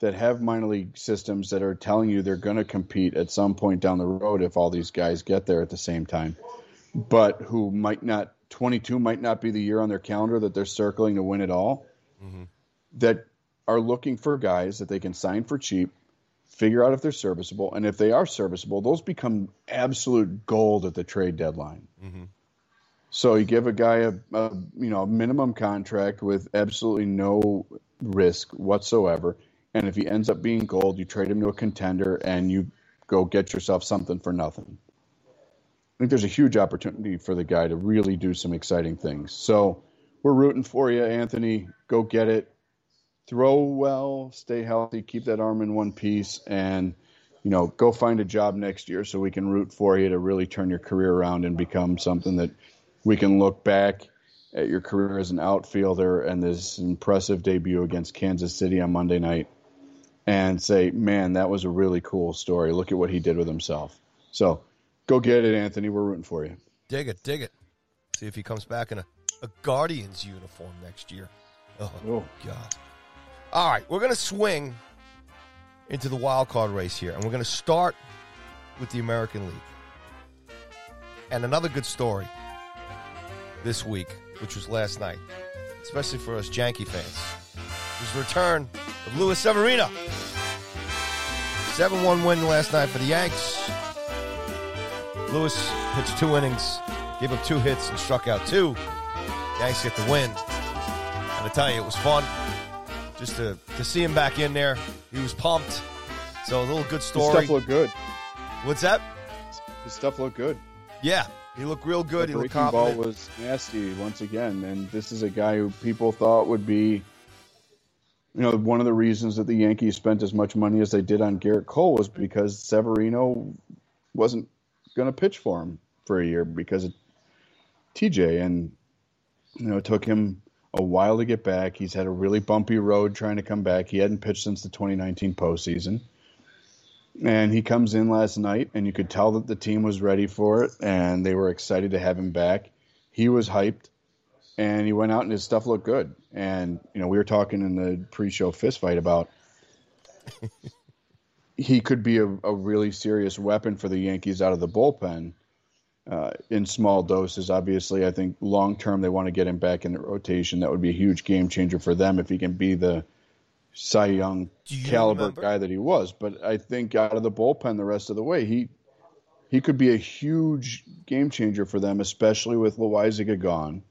that have minor league systems that are telling you they're going to compete at some point down the road if all these guys get there at the same time, but who might not 22 might not be the year on their calendar that they're circling to win it all. Mm-hmm. That are looking for guys that they can sign for cheap figure out if they're serviceable, and if they are serviceable, those become absolute gold at the trade deadline. Mm-hmm. So you give a guy a, a, you know a minimum contract with absolutely no risk whatsoever, and if he ends up being gold, you trade him to a contender and you go get yourself something for nothing. I think there's a huge opportunity for the guy to really do some exciting things. So we're rooting for you, Anthony. Go get it throw well, stay healthy, keep that arm in one piece, and you know, go find a job next year so we can root for you to really turn your career around and become something that we can look back at your career as an outfielder and this impressive debut against Kansas City on Monday night and say, man, that was a really cool story. Look at what he did with himself. So go get it, Anthony. We're rooting for you. Dig it, dig it. See if he comes back in a, a Guardians uniform next year. Oh, Oh. God. All right, we're going to swing into the wild card race here, and we're going to start with the American League. And another good story this week, which was last night, especially for us Yankee fans, was the return of Luis Severino. 7 1 win last night for the Yanks. Luis pitched two innings, gave up two hits, and struck out two. Yanks get the win. And I tell you, it was fun just to, to see him back in there. He was pumped. So a little good His story. stuff looked good. What's that? His stuff looked good. Yeah, he looked real good. The He looked breaking ball was nasty once again, and this is a guy who people thought would be, you know, one of the reasons that the Yankees spent as much money as they did on Gerrit Cole was because Severino wasn't going to pitch for him for a year because of TJ, and you know, it took him a while to get back. He's had a really bumpy road trying to come back. He hadn't pitched since the 2019 postseason. And he comes in last night, and you could tell that the team was ready for it, and they were excited to have him back. He was hyped, and he went out, and his stuff looked good. And you know, we were talking in the pre-show fist fight about he could be a, a really serious weapon for the Yankees out of the bullpen uh, in small doses. Obviously, I think long term they want to get him back in the rotation. That would be a huge game changer for them if he can be the Cy Young you caliber remember- guy that he was. But I think out of the bullpen the rest of the way, he he could be a huge game changer for them, especially with Loaisiga gone.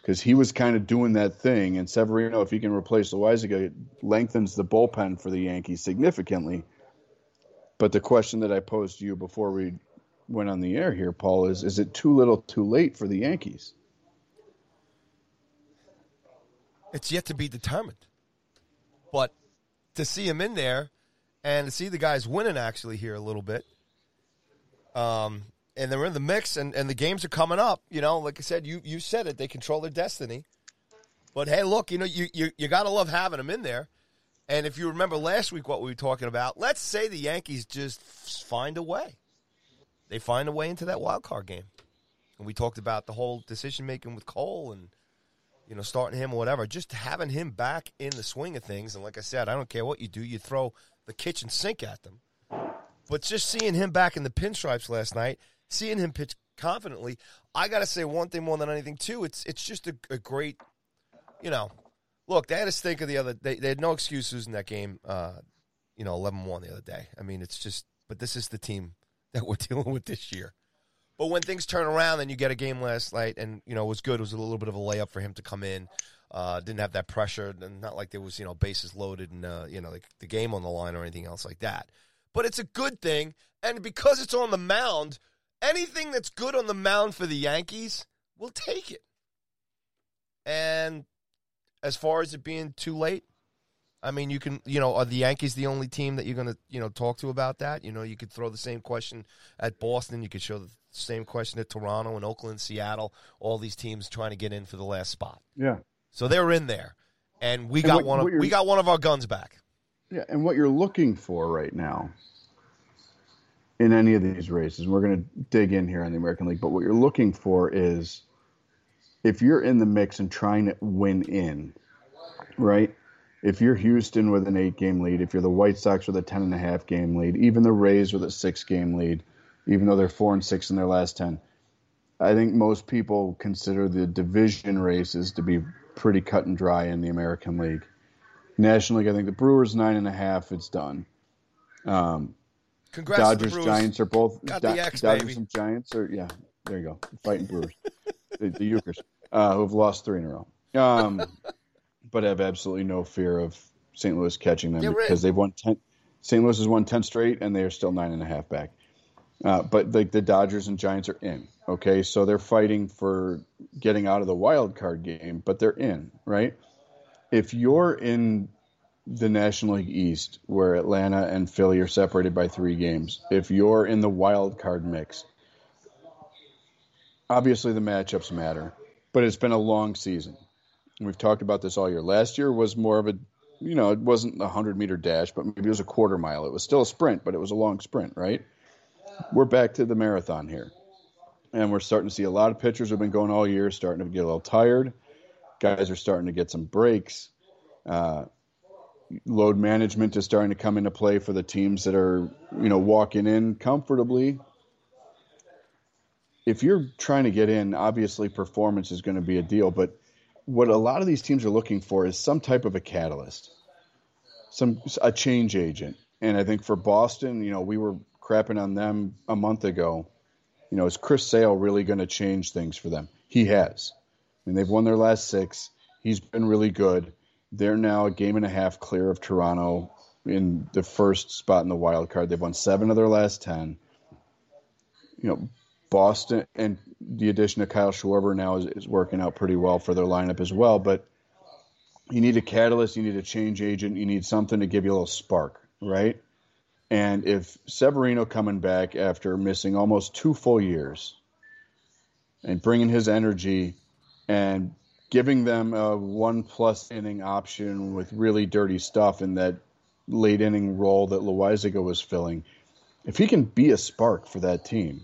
Because he was kind of doing that thing, and Severino, if he can replace Loaisiga, it lengthens the bullpen for the Yankees significantly. But the question that I posed to you before we went on the air here, Paul, is: Is it too little, too late for the Yankees? It's yet to be determined. But to see him in there and to see the guys winning actually here a little bit, um, and they're in the mix and, and the games are coming up, you know, like I said, you, you said it, they control their destiny. But hey, look, you know, you, you, you got to love having them in there. And if you remember last week what we were talking about, let's say the Yankees just find a way. They find a way into that wild card game. And we talked about the whole decision making with Cole and you know, starting him or whatever, just having him back in the swing of things. And like I said, I don't care what you do, you throw the kitchen sink at them. But just seeing him back in the pinstripes last night, seeing him pitch confidently, I got to say one thing more than anything too. It's it's just a, a great, you know, look. They had a stinker the other. They, they had no excuses in that game. Uh, you know, 11-1 the other day. I mean, it's just. But this is the team that we're dealing with this year. But when things turn around then you get a game last night, and you know it was good. It was a little bit of a layup for him to come in. Uh, didn't have that pressure, and not like there was you know bases loaded and uh, you know like the game on the line or anything else like that. But it's a good thing, and because it's on the mound, anything that's good on the mound for the Yankees, we'll take it. And as far as it being too late, I mean, you can, you know, are the Yankees the only team that you're going to, you know, talk to about that? You know, you could throw the same question at Boston. You could show the same question at Toronto and Oakland, Seattle, all these teams trying to get in for the last spot. Yeah, So they're in there, and we And got what- one. Of, we got one of our guns back. yeah. And what you're looking for right now in any of these races, we're going to dig in here on the American League. But what you're looking for is if you're in the mix and trying to win in, right? If you're Houston with an eight game lead, if you're the White Sox with a ten and a half game lead, even the Rays with a six game lead, even though they're four and six in their last ten, I think most people consider the division races to be pretty cut and dry in the American League. National League, I think the Brewers nine and a half, it's done. Um, Congrats Dodgers. Giants are both Got the X, Dodgers baby. and Giants are yeah. There you go, fighting Brewers, the, the Ukers, uh, who've lost three in a row, um, but have absolutely no fear of St. Louis catching them Yeah, right. because they've won ten. St. Louis has won ten straight, and they are still nine and a half back. Uh, but like the Dodgers and Giants are in. Okay, so they're fighting for getting out of the wild card game, but they're in, right? If you're in the National League East, where Atlanta and Philly are separated by three games, if you're in the wild card mix, obviously the matchups matter, but it's been a long season. We've talked about this all year. Last year was more of a, you know, it wasn't a 100 meter dash, but maybe it was a quarter mile. It was still a sprint, but it was a long sprint, right? We're back to the marathon here. And we're starting to see a lot of pitchers have been going all year, starting to get a little tired. Guys are starting to get some breaks. Uh, load management is starting to come into play for the teams that are, you know, walking in comfortably. If you're trying to get in, obviously performance is going to be a deal, but what a lot of these teams are looking for is some type of a catalyst, some a change agent. And I think for Boston, you know, we were crapping on them a month ago. You know, is Chris Sale really going to change things for them? He has. I mean, they've won their last six. He's been really good. They're now a game and a half clear of Toronto in the first spot in the wild card. They've won seven of their last ten. You know, Boston and the addition of Kyle Schwarber now is, is working out pretty well for their lineup as well. But you need a catalyst, you need a change agent, you need something to give you a little spark, right? And if Severino coming back after missing almost two full years and bringing his energy and giving them a one plus inning option with really dirty stuff in that late inning role that Loaisiga was filling, if he can be a spark for that team,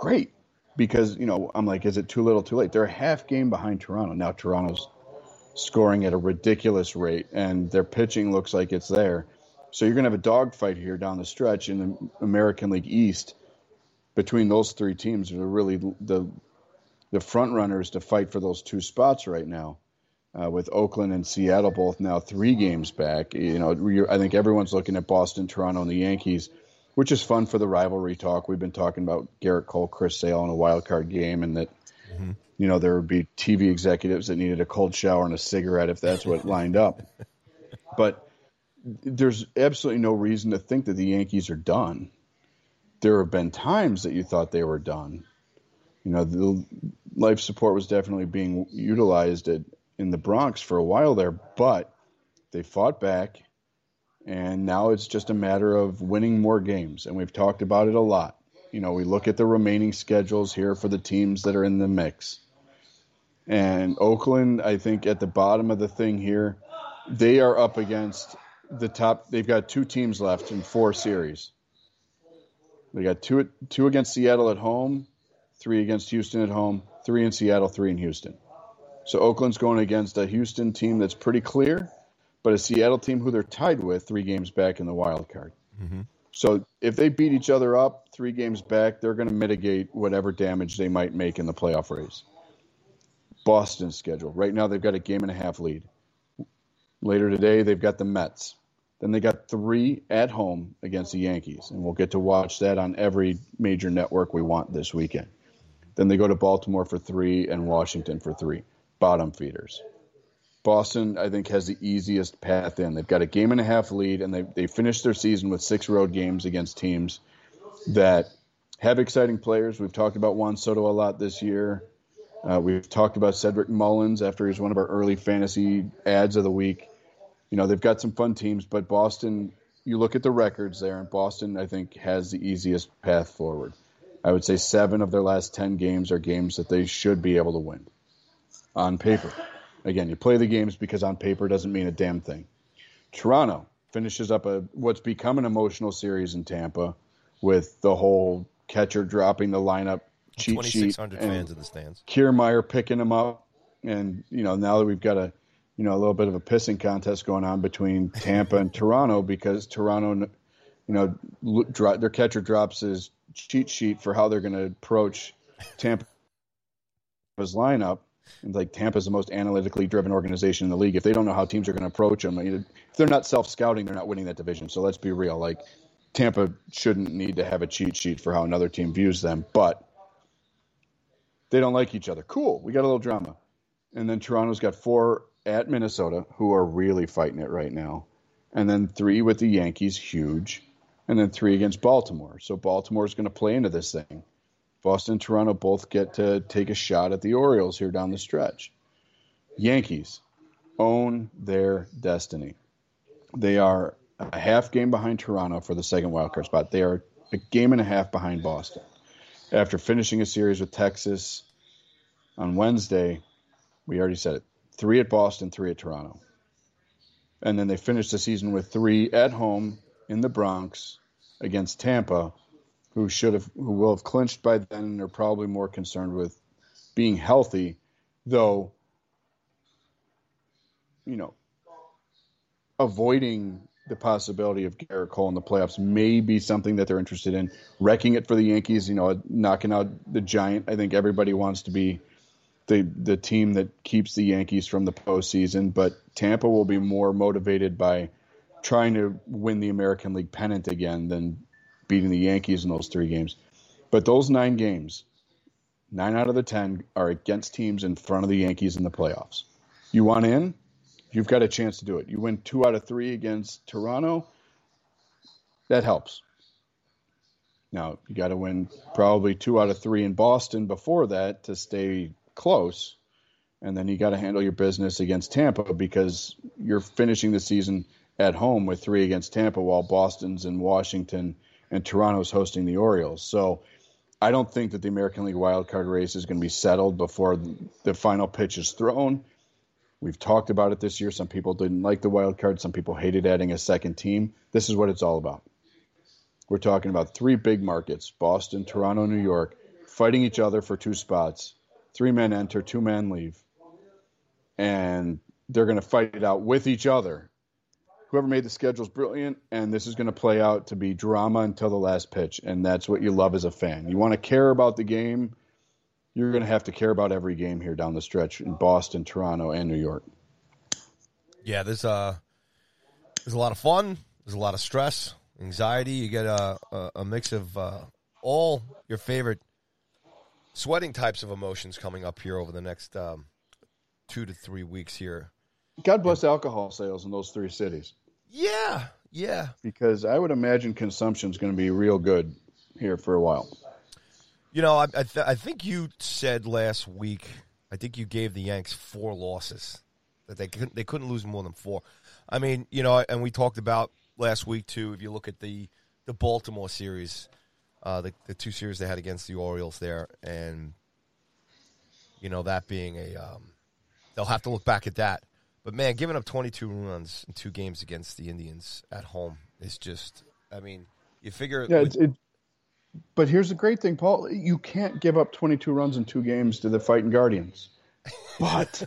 great. Because, you know, I'm like, is it too little too late? They're a half game behind Toronto. Now Toronto's scoring at a ridiculous rate and their pitching looks like it's there. So you're going to have a dogfight here down the stretch in the American League East between those three teams. Are really the the front runners to fight for those two spots right now. Uh, with Oakland and Seattle both now three games back, you know, I think everyone's looking at Boston, Toronto, and the Yankees, which is fun for the rivalry talk. We've been talking about Gerrit Cole, Chris Sale in a wild card game, and that mm-hmm. you know there would be TV executives that needed a cold shower and a cigarette if that's what lined up. But there's absolutely no reason to think that the Yankees are done. There have been times that you thought they were done, you know, the life support was definitely being utilized at, in the Bronx for a while there, but they fought back, and now it's just a matter of winning more games. And we've talked about it a lot. You know, we look at the remaining schedules here for the teams that are in the mix. And Oakland, I think, at the bottom of the thing here, they are up against the top. They've got two teams left in four series. They got two two against Seattle at home, three against Houston at home, three in Seattle, three in Houston. So Oakland's going against a Houston team that's pretty clear, but a Seattle team who they're tied with three games back in the wild card. Mm-hmm. So if they beat each other up three games back, they're going to mitigate whatever damage they might make in the playoff race. Boston's schedule. Right now, they've got a game and a half lead. Later today, they've got the Mets. Then they got three at home against the Yankees, and we'll get to watch that on every major network we want this weekend. Then they go to Baltimore for three and Washington for three. Bottom feeders. Boston, I think, has the easiest path in. They've got a game and a half lead, and they, they finished their season with six road games against teams that have exciting players. We've talked about Juan Soto a lot this year. Uh, we've talked about Cedric Mullins after he's one of our early fantasy ads of the week. You know, they've got some fun teams, but Boston, you look at the records there, and Boston, I think, has the easiest path forward. I would say seven of their last 10 games are games that they should be able to win on paper. Again, you play the games because on paper doesn't mean a damn thing. Toronto finishes up a what's become an emotional series in Tampa with the whole catcher dropping the lineup cheat sheet and fans in the stands. Kiermaier picking them up, and you know now that we've got a you know a little bit of a pissing contest going on between Tampa and Toronto because Toronto, you know, their catcher drops his cheat sheet for how they're going to approach Tampa's lineup. Like Tampa's the most analytically driven organization in the league. If they don't know how teams are going to approach them, if they're not self scouting, they're not winning that division. So let's be real. Like Tampa shouldn't need to have a cheat sheet for how another team views them, but they don't like each other. Cool. We got a little drama. And then Toronto's got four at Minnesota, who are really fighting it right now. And then three with the Yankees, huge and then three against Baltimore. So Baltimore is going to play into this thing. Boston and Toronto both get to take a shot at the Orioles here down the stretch. Yankees, own their destiny. They are a half game behind Toronto for the second wildcard spot. They are a game and a half behind Boston. After finishing a series with Texas on Wednesday, we already said it three at Boston, three at Toronto. And then they finished the season with three at home in the Bronx against Tampa, who should have who will have clinched by then and are probably more concerned with being healthy, though you know, avoiding the possibility of Gerrit Cole in the playoffs may be something that they're interested in. Wrecking it for the Yankees, you know, knocking out the Giant. I think everybody wants to be the the team that keeps the Yankees from the postseason, but Tampa will be more motivated by trying to win the American League pennant again than beating the Yankees in those three games. But those nine games, nine out of the ten are against teams in front of the Yankees in the playoffs. You want in? You've got a chance to do it. You win two out of three against Toronto. That helps. Now you got to win probably two out of three in Boston before that to stay close, and then you got to handle your business against Tampa because you're finishing the season at home with three against Tampa while Boston's in Washington and Toronto's hosting the Orioles. So I don't think that the American League wildcard race is going to be settled before the final pitch is thrown. We've talked about it this year. Some people didn't like the wild card. Some people hated adding a second team. This is what it's all about. We're talking about three big markets Boston, Toronto, New York, fighting each other for two spots. Three men enter, two men leave. And they're going to fight it out with each other. Whoever made the schedule is brilliant, and this is going to play out to be drama until the last pitch. And that's what you love as a fan. You want to care about the game you're going to have to care about every game here down the stretch in Boston, Toronto, and New York. Yeah, there's a uh, there's a lot of fun. There's a lot of stress, anxiety. You get a a, a mix of uh, all your favorite sweating types of emotions coming up here over the next um, two to three weeks here. God bless alcohol sales in those three cities. Yeah, yeah. Because I would imagine consumption is going to be real good here for a while. You know, I I, th- I, think you said last week. I think you gave the Yanks four losses that they couldn't they couldn't lose more than four. I mean, you know, and we talked about last week too. If you look at the the Baltimore series, uh, the the two series they had against the Orioles there, and you know that being a um, they'll have to look back at that. But man, giving up 22 runs in two games against the Indians at home is just. I mean, you figure. Yeah, with, it, but here's the great thing, Paul. You can't give up 22 runs in two games to the fighting Guardians. But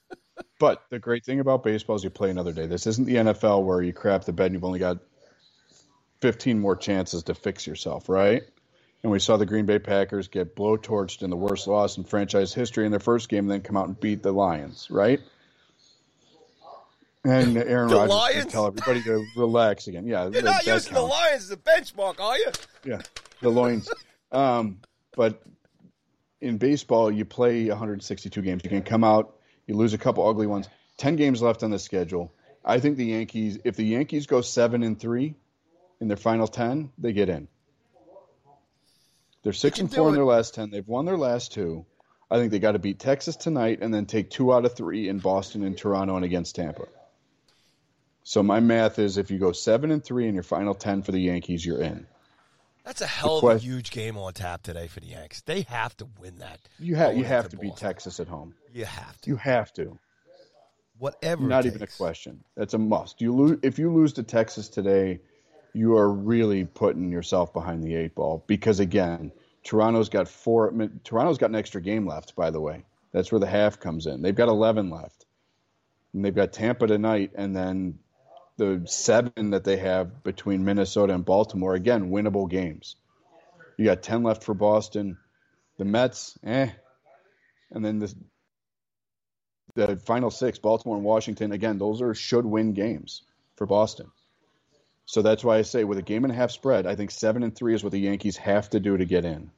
but the great thing about baseball is you play another day. This isn't the NFL where you crap the bed and you've only got 15 more chances to fix yourself, right? And we saw the Green Bay Packers get blowtorched in the worst loss in franchise history in their first game, and then come out and beat the Lions, right? And Aaron the Rodgers Lions? tell everybody to relax again. Yeah, You're not using the Lions as a benchmark, are you? Yeah the Lions. Um, but in baseball, you play 162 games. You can come out, you lose a couple ugly ones. Ten games left on the schedule. I think the Yankees, if the Yankees go seven and three in their final ten, they get in. They're six and four in their last ten. They've won their last two. I think they got to beat Texas tonight and then take two out of three in Boston and Toronto and against Tampa. So my math is if you go seven and three in your final ten for the Yankees, you're in. That's a hell of a huge game on tap today for the Yanks. They have to win that. You have you have to beat Texas at home. You have to. You have to. Whatever. Not even a question. That's a must. You lose if you lose to Texas today, you are really putting yourself behind the eight ball because again, Toronto's got four. Toronto's got an extra game left. By the way, that's where the half comes in. They've got eleven left, and they've got Tampa tonight, and then the seven that they have between Minnesota and Baltimore, again, winnable games. You got 10 left for Boston. The Mets, eh. And then the, the final six, Baltimore and Washington, again, those are should win games for Boston. So that's why I say with a game and a half spread, I think seven and three is what the Yankees have to do to get in.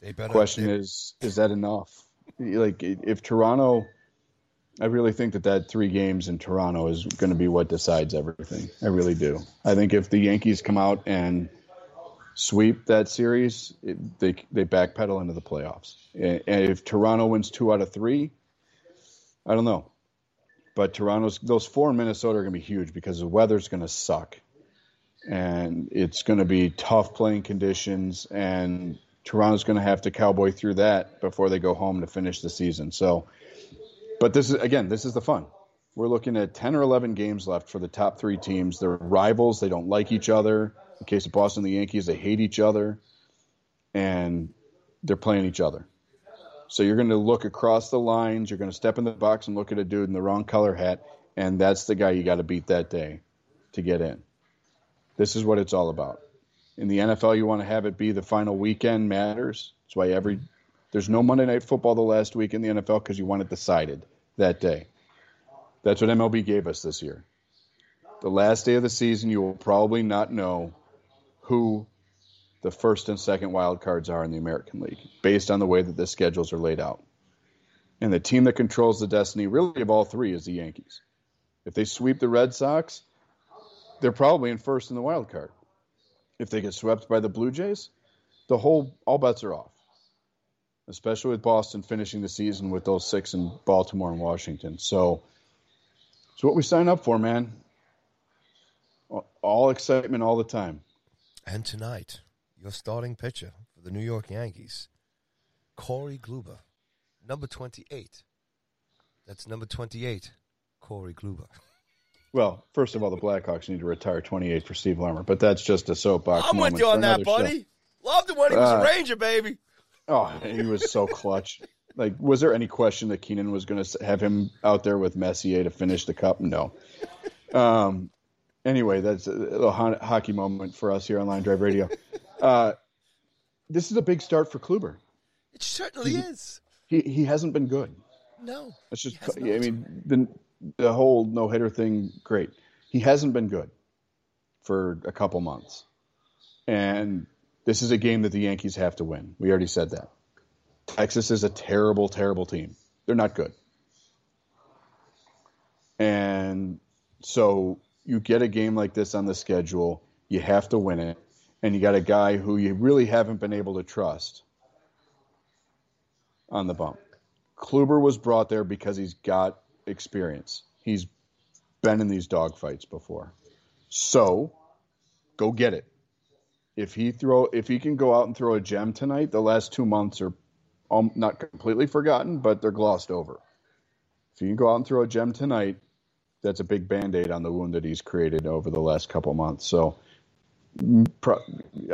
The question is, is that enough? Like if Toronto I really think that that three games in Toronto is going to be what decides everything. I really do. I think if the Yankees come out and sweep that series, it, they they backpedal into the playoffs. And if Toronto wins two out of three, I don't know. But Toronto's those four in Minnesota are going to be huge because the weather's going to suck, and it's going to be tough playing conditions, and Toronto's going to have to cowboy through that before they go home to finish the season. So, but this is again, this is the fun. We're looking at ten or eleven games left for the top three teams. They're rivals. They don't like each other. In case of Boston, the Yankees, they hate each other, and they're playing each other. So you're going to look across the lines. You're going to step in the box and look at a dude in the wrong color hat, and that's the guy you got to beat that day to get in. This is what it's all about. In the NFL, you want to have it be the final weekend matters. That's why every there's no Monday night football the last week in the NFL because you want it decided that day. That's what MLB gave us this year. The last day of the season, you will probably not know who the first and second wild cards are in the American League based on the way that the schedules are laid out. And the team that controls the destiny, really, of all three is the Yankees. If they sweep the Red Sox, they're probably in first in the wild card. If they get swept by the Blue Jays, the whole all bets are off. Especially with Boston finishing the season with those six in Baltimore and Washington. So it's what we sign up for, man. All excitement all the time. And tonight, your starting pitcher for the New York Yankees, Corey Kluber, number 28. That's number 28, Corey Kluber. Well, first of all, the Blackhawks need to retire 28 for Steve Larmer, but that's just a soapbox. I'm with you on that, buddy. Show. Loved it when he was uh, a Ranger, baby. Oh, he was so clutch. Like, was there any question that Keenan was going to have him out there with Messier to finish the cup? No. Um, anyway, that's a little hockey moment for us here on Line Drive Radio. Uh, this is a big start for Kluber. It certainly he, is. He he hasn't been good. No, it's just. I mean, the the whole no hitter thing, great. He hasn't been good for a couple months, and this is a game that the Yankees have to win. We already said that. Texas is a terrible, terrible team. They're not good, and so you get a game like this on the schedule. You have to win it and you got a guy who you really haven't been able to trust on the bump. Kluber was brought there because he's got experience. He's been in these dogfights before. So, go get it. If he throw if he can go out and throw a gem tonight, the last 2 months are um, not completely forgotten, but they're glossed over. If he can go out and throw a gem tonight, that's a big band-aid on the wound that he's created over the last couple months. So,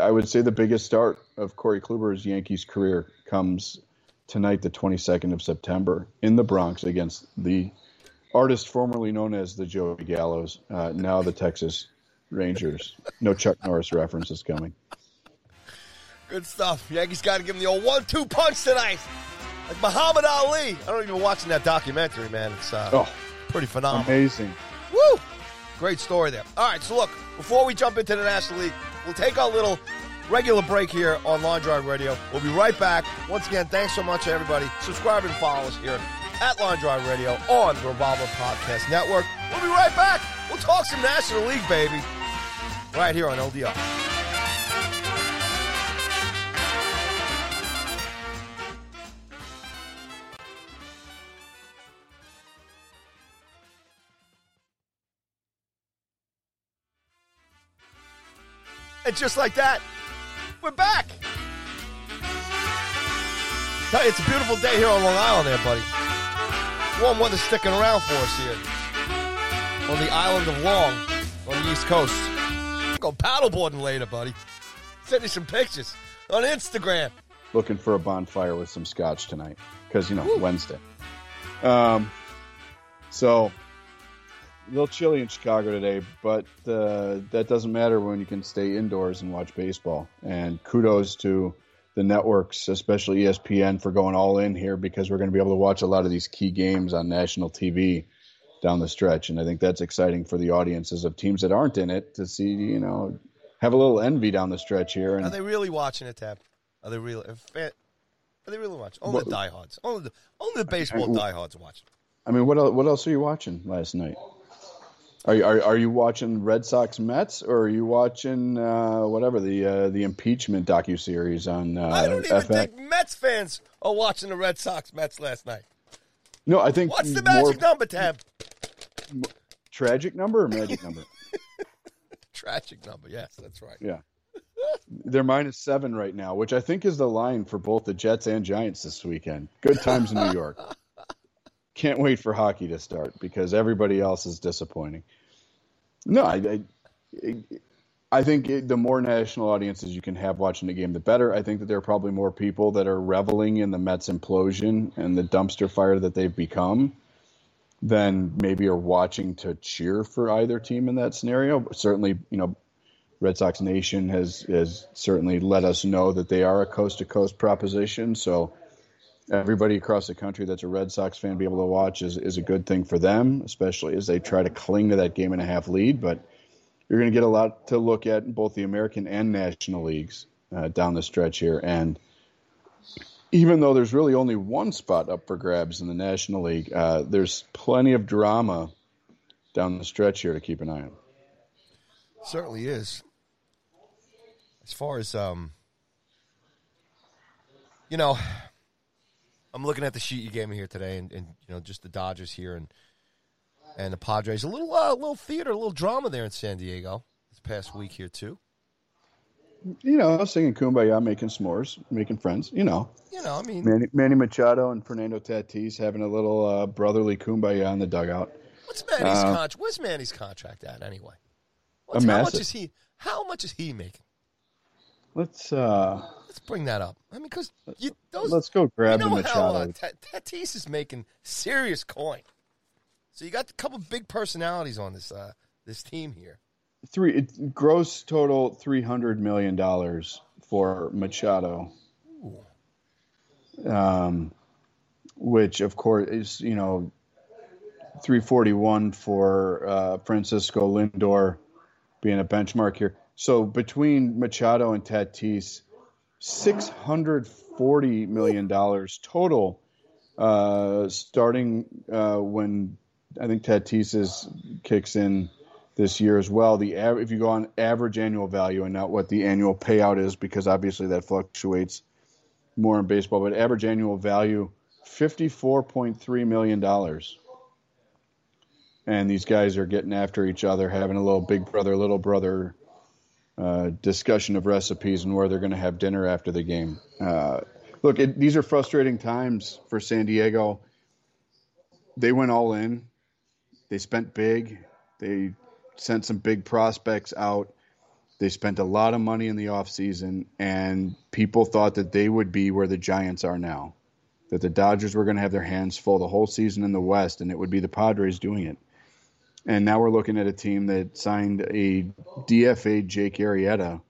I would say the biggest start of Corey Kluber's Yankees career comes tonight, the 22nd of September, in the Bronx against the artist formerly known as the Joey Gallos, uh, now the Texas Rangers. No Chuck Norris references coming. Good stuff. Yankees got to give him the old one-two punch tonight, like Muhammad Ali. I don't even watching that documentary, man. It's uh, oh, pretty phenomenal. Amazing. Woo! Great story there. All right, so look, before we jump into the National League, we'll take our little regular break here on Line Drive Radio. We'll be right back. Once again, thanks so much, to everybody. Subscribe and follow us here at Line Drive Radio on the Revolver Podcast Network. We'll be right back. We'll talk some National League, baby, right here on LDR. And just like that, we're back. It's a beautiful day here on Long Island, there, buddy. Warm weather sticking around for us here on the island of Long on the East Coast. Go paddleboarding later, buddy. Send me some pictures on Instagram. Looking for a bonfire with some scotch tonight because you know Woo. Wednesday. Um, so a little chilly in Chicago today, but uh, that doesn't matter when you can stay indoors and watch baseball. And kudos to the networks, especially ESPN, for going all in here because we're going to be able to watch a lot of these key games on national TV down the stretch. And I think that's exciting for the audiences of teams that aren't in it to see, you know, have a little envy down the stretch here. And, are they really watching it, Tab? Are they really? Are they really watching? Only what, the diehards. Only the only the baseball diehards watching. I mean, what else, what else are you watching last night? Are you, are, are you watching Red Sox Mets or are you watching uh, whatever the uh, the impeachment docu series on? Uh, I don't even FX? think Mets fans are watching the Red Sox Mets last night. No, I think What's the more magic number, Tab? Tragic number or magic number? Tragic number. Yes, that's right. Yeah. They're minus seven right now, which I think is the line for both the Jets and Giants this weekend. Good times in New York. Can't wait for hockey to start because everybody else is disappointing. No, I, I, I think it, the more national audiences you can have watching the game, the better. I think that there are probably more people that are reveling in the Mets implosion and the dumpster fire that they've become than maybe are watching to cheer for either team in that scenario. Certainly, you know, Red Sox Nation has has certainly let us know that they are a coast to coast proposition. So everybody across the country that's a Red Sox fan be able to watch is, is a good thing for them, especially as they try to cling to that game and a half lead. But you're going to get a lot to look at in both the American and National Leagues uh, down the stretch here. And even though there's really only one spot up for grabs in the National League, uh, there's plenty of drama down the stretch here to keep an eye on. Certainly is. As far as um, you know, I'm looking at the sheet you gave me here today, and, and you know, just the Dodgers here and and the Padres. A little, uh, little theater, a little drama there in San Diego this past week here too. You know, singing "Kumbaya," making s'mores, making friends. You know, You know, I mean, Manny, Manny Machado and Fernando Tatis having a little uh, brotherly "Kumbaya" in the dugout. what's Manny's uh, contract? Where's Manny's contract at anyway? What's, how much is he? How much is he making? Let's uh, Let's bring that up. I mean, because you those let's go grab you know the how Machado. uh, Tatis is making serious coin. So you got a couple big personalities on this uh, this team here. Three it, gross total three hundred million dollars for Machado. Um, which of course is you know three forty one for uh, Francisco Lindor being a benchmark here. So between Machado and Tatis, six hundred forty million dollars total. Uh, starting uh, when I think Tatis is, kicks in this year as well. The av- if you go on average annual value and not what the annual payout is, because obviously that fluctuates more in baseball, but average annual value fifty four point three million dollars. And these guys are getting after each other, having a little big brother, little brother uh, discussion of recipes and where they're going to have dinner after the game. Uh, look, it, these are frustrating times for San Diego. They went all in. They spent big. They sent some big prospects out. They spent a lot of money in the offseason, and people thought that they would be where the Giants are now. That the Dodgers were going to have their hands full the whole season in the West, and it would be the Padres doing it. And now we're looking at a team that signed a DFA Jake Arrieta,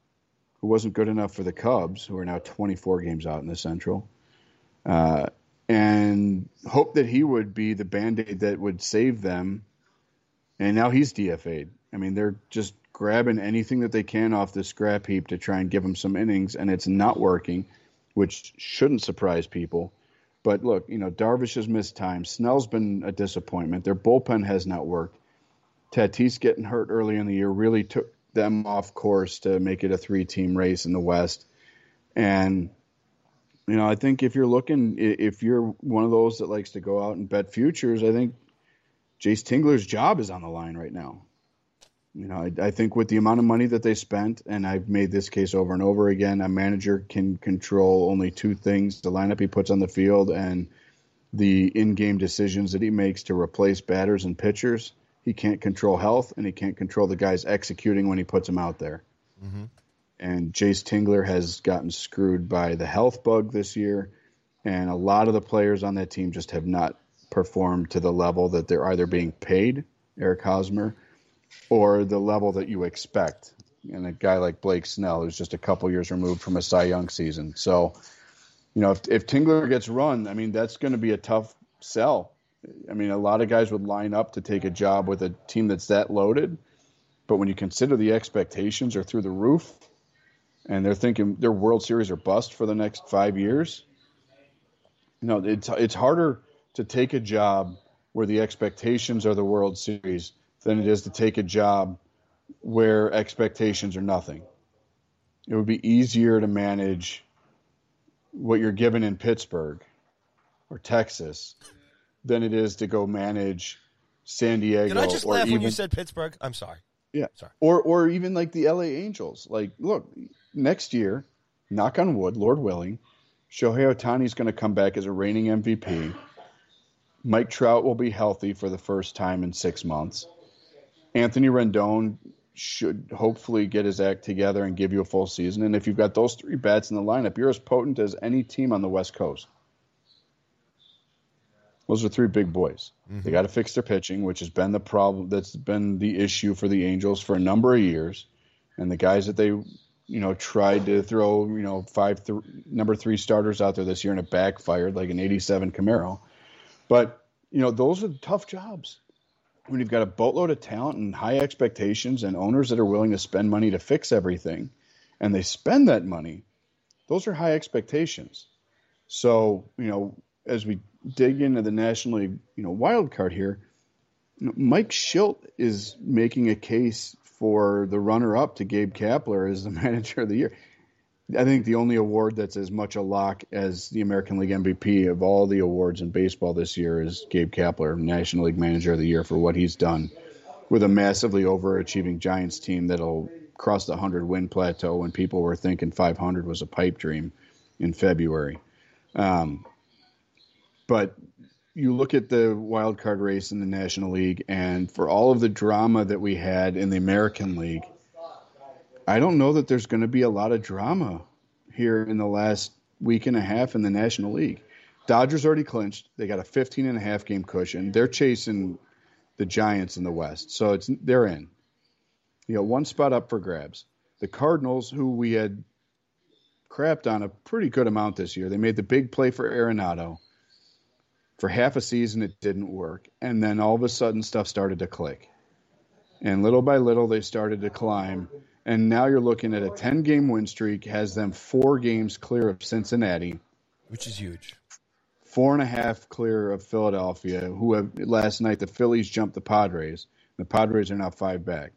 who wasn't good enough for the Cubs, who are now 24 games out in the Central, uh, and hoped that he would be the band aid that would save them. And now he's DFA'd. I mean, they're just grabbing anything that they can off the scrap heap to try and give him some innings, and it's not working, which shouldn't surprise people. But look, you know, Darvish has missed time. Snell's been a disappointment. Their bullpen has not worked. Tatis getting hurt early in the year really took them off course to make it a three team race in the West. And, you know, I think if you're looking, if you're one of those that likes to go out and bet futures, I think Jayce Tingler's job is on the line right now. You know, I, I think with the amount of money that they spent, and I've made this case over and over again, a manager can control only two things the lineup he puts on the field and the in game decisions that he makes to replace batters and pitchers. He can't control health, and he can't control the guys executing when he puts them out there. Mm-hmm. And Jayce Tingler has gotten screwed by the health bug this year, and a lot of the players on that team just have not performed to the level that they're either being paid, Eric Hosmer, or the level that you expect. And a guy like Blake Snell, who's just a couple years removed from a Cy Young season. So, you know, if, if Tingler gets run, I mean, that's going to be a tough sell. I mean, a lot of guys would line up to take a job with a team that's that loaded. But when you consider the expectations are through the roof, and they're thinking their World Series are bust for the next five years, you know, it's it's harder to take a job where the expectations are the World Series than it is to take a job where expectations are nothing. It would be easier to manage what you're given in Pittsburgh or Texas than it is to go manage San Diego. Did I just or laugh even, when you said Pittsburgh? I'm sorry. Yeah. Sorry. Or or even like the LA Angels. Like, look, next year, knock on wood, Lord willing, Shohei Ohtani's going to come back as a reigning MVP. Mike Trout will be healthy for the first time in six months. Anthony Rendon should hopefully get his act together and give you a full season. And if you've got those three bats in the lineup, you're as potent as any team on the West Coast. Those are three big boys. They mm-hmm. got to fix their pitching, which has been the problem. That's been the issue for the Angels for a number of years. And the guys that they, you know, tried to throw, you know, five th- number three starters out there this year and it backfired, like an '87 Camaro. But you know, those are tough jobs when you've got a boatload of talent and high expectations and owners that are willing to spend money to fix everything, and they spend that money. Those are high expectations. So you know, as we dig into the National League, you know, wild card here, Mike Shildt is making a case for the runner-up to Gabe Kapler as the manager of the year. I think the only award that's as much a lock as the American League MVP of all the awards in baseball this year is Gabe Kapler, National League Manager of the Year, for what he's done with a massively overachieving Giants team that'll cross the 100 win plateau when people were thinking 500 was a pipe dream in February. Um, but you look at the wild card race in the National League, and for all of the drama that we had in the American League, I don't know that there's going to be a lot of drama here in the last week and a half in the National League. Dodgers already clinched. They got a 15 and a half game cushion. They're chasing the Giants in the West. So it's they're in. You know, one spot up for grabs. The Cardinals, who we had crapped on a pretty good amount this year, they made the big play for Arenado. For half a season, it didn't work. And then all of a sudden, stuff started to click. And little by little, they started to climb. And now you're looking at a 10 game win streak, has them four games clear of Cincinnati, Which is huge. four and a half clear of Philadelphia, who have last night the Phillies jumped the Padres. The Padres are now five back.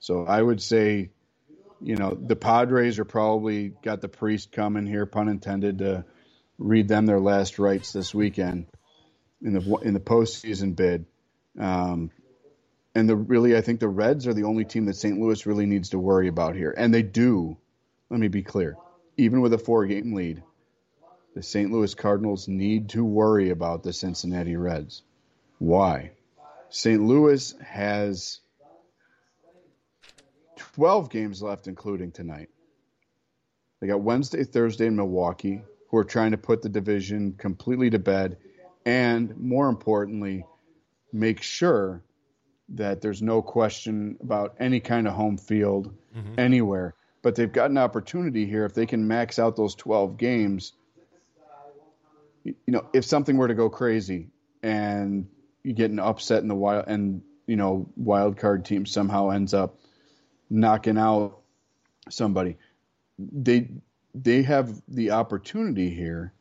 So I would say, you know, the Padres are probably got the priest coming here, pun intended, to read them their last rites this weekend in the in the postseason bid. Um, and the really, I think the Reds are the only team that St. Louis really needs to worry about here, and they do. Let me be clear, even with a four-game lead, the St. Louis Cardinals need to worry about the Cincinnati Reds. Why? St. Louis has 12 games left, including tonight. They got Wednesday, Thursday in Milwaukee, who are trying to put the division completely to bed, and more importantly, make sure that there's no question about any kind of home field mm-hmm. anywhere. But they've got an opportunity here if they can max out those 12 games. You know, if something were to go crazy and you get an upset in the wild, and you know, wild card team somehow ends up knocking out somebody, they they have the opportunity here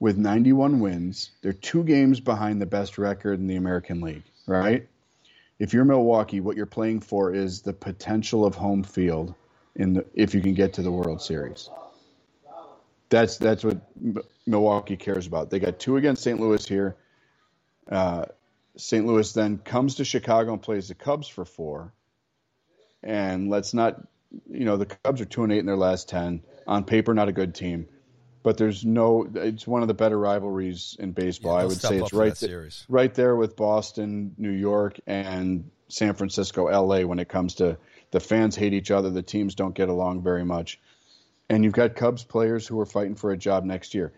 with 91 wins. They're two games behind the best record in the American League, right? If you're Milwaukee, what you're playing for is the potential of home field in the, if you can get to the World Series. That's that's what Milwaukee cares about. They got two against St. Louis here. Uh, St. Louis then comes to Chicago and plays the Cubs for four. And let's not, you know, the Cubs are two and eight in their last ten. On paper, not a good team, but there's no. It's one of the better rivalries in baseball. Yeah, I would say it's right th- right there with Boston, New York, and San Francisco, LA when it comes to the fans hate each other, the teams don't get along very much. And you've got Cubs players who are fighting for a job next year.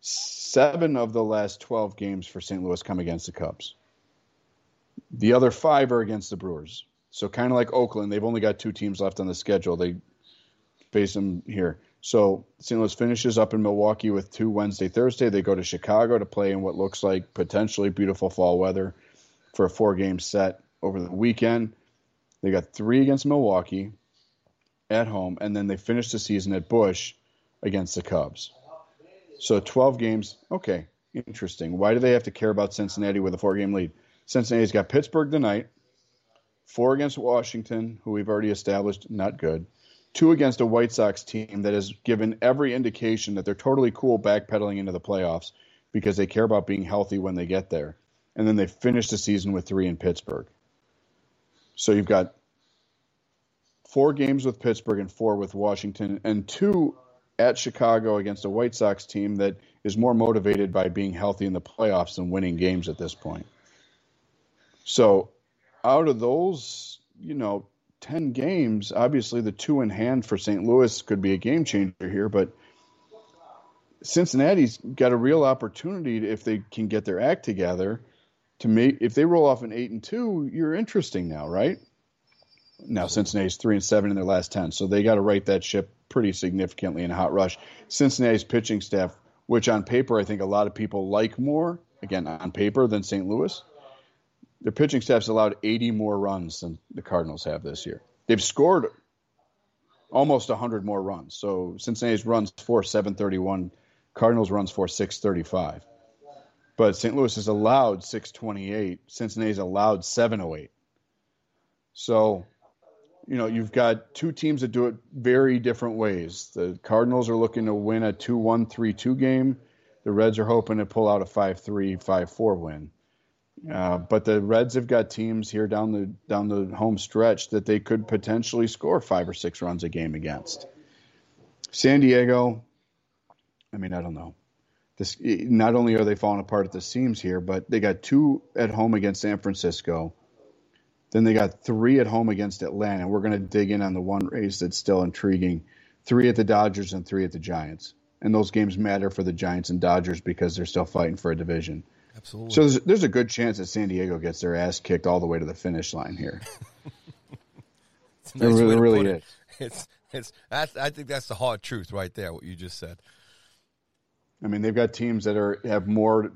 Seven of the last 12 games for St. Louis come against the Cubs. The other five are against the Brewers. So, kind of like Oakland, they've only got two teams left on the schedule. They face them here. So, St. Louis finishes up in Milwaukee with two Wednesday, Thursday. They go to Chicago to play in what looks like potentially beautiful fall weather for a four game set over the weekend. They got three against Milwaukee at home, and then they finish the season at Busch against the Cubs. So 12 games. Okay, interesting. Why do they have to care about Cincinnati with a four game lead? Cincinnati's got Pittsburgh tonight, four against Washington, who we've already established not good, two against a White Sox team that has given every indication that they're totally cool backpedaling into the playoffs because they care about being healthy when they get there. and then they finish the season with three in Pittsburgh. So you've got four games with Pittsburgh and four with Washington, and two at Chicago against a White Sox team that is more motivated by being healthy in the playoffs than winning games at this point. So, out of those, you know, 10 games, obviously the two in hand for St. Louis could be a game changer here, but Cincinnati's got a real opportunity if they can get their act together to make if they roll off an 8 and 2, you're interesting now, right? Now Cincinnati's 3 and 7 in their last 10, so they got to right that ship pretty significantly in a hot rush. Cincinnati's pitching staff, which on paper I think a lot of people like more, again on paper than St. Louis. Their pitching staff's allowed 80 more runs than the Cardinals have this year. They've scored almost 100 more runs. So Cincinnati's runs for 731, Cardinals runs for 635. But St. Louis has allowed 628, Cincinnati's allowed 708. So you know, you've got two teams that do it very different ways. The Cardinals are looking to win a 2 1 3 2 game. The Reds are hoping to pull out a 5 3 5 4 win. Uh, but the Reds have got teams here down the down the home stretch that they could potentially score five or six runs a game against. San Diego, I mean, I don't know. This not only are they falling apart at the seams here, but they got two at home against San Francisco then they got three at home against Atlanta. We're going to dig in on the one race that's still intriguing. Three at the Dodgers and three at the Giants. And those games matter for the Giants and Dodgers because they're still fighting for a division. Absolutely. So there's, there's a good chance that San Diego gets their ass kicked all the way to the finish line here. nice it really, really it. It's it's that's, I think that's the hard truth right there. What you just said. I mean, they've got teams that are have more.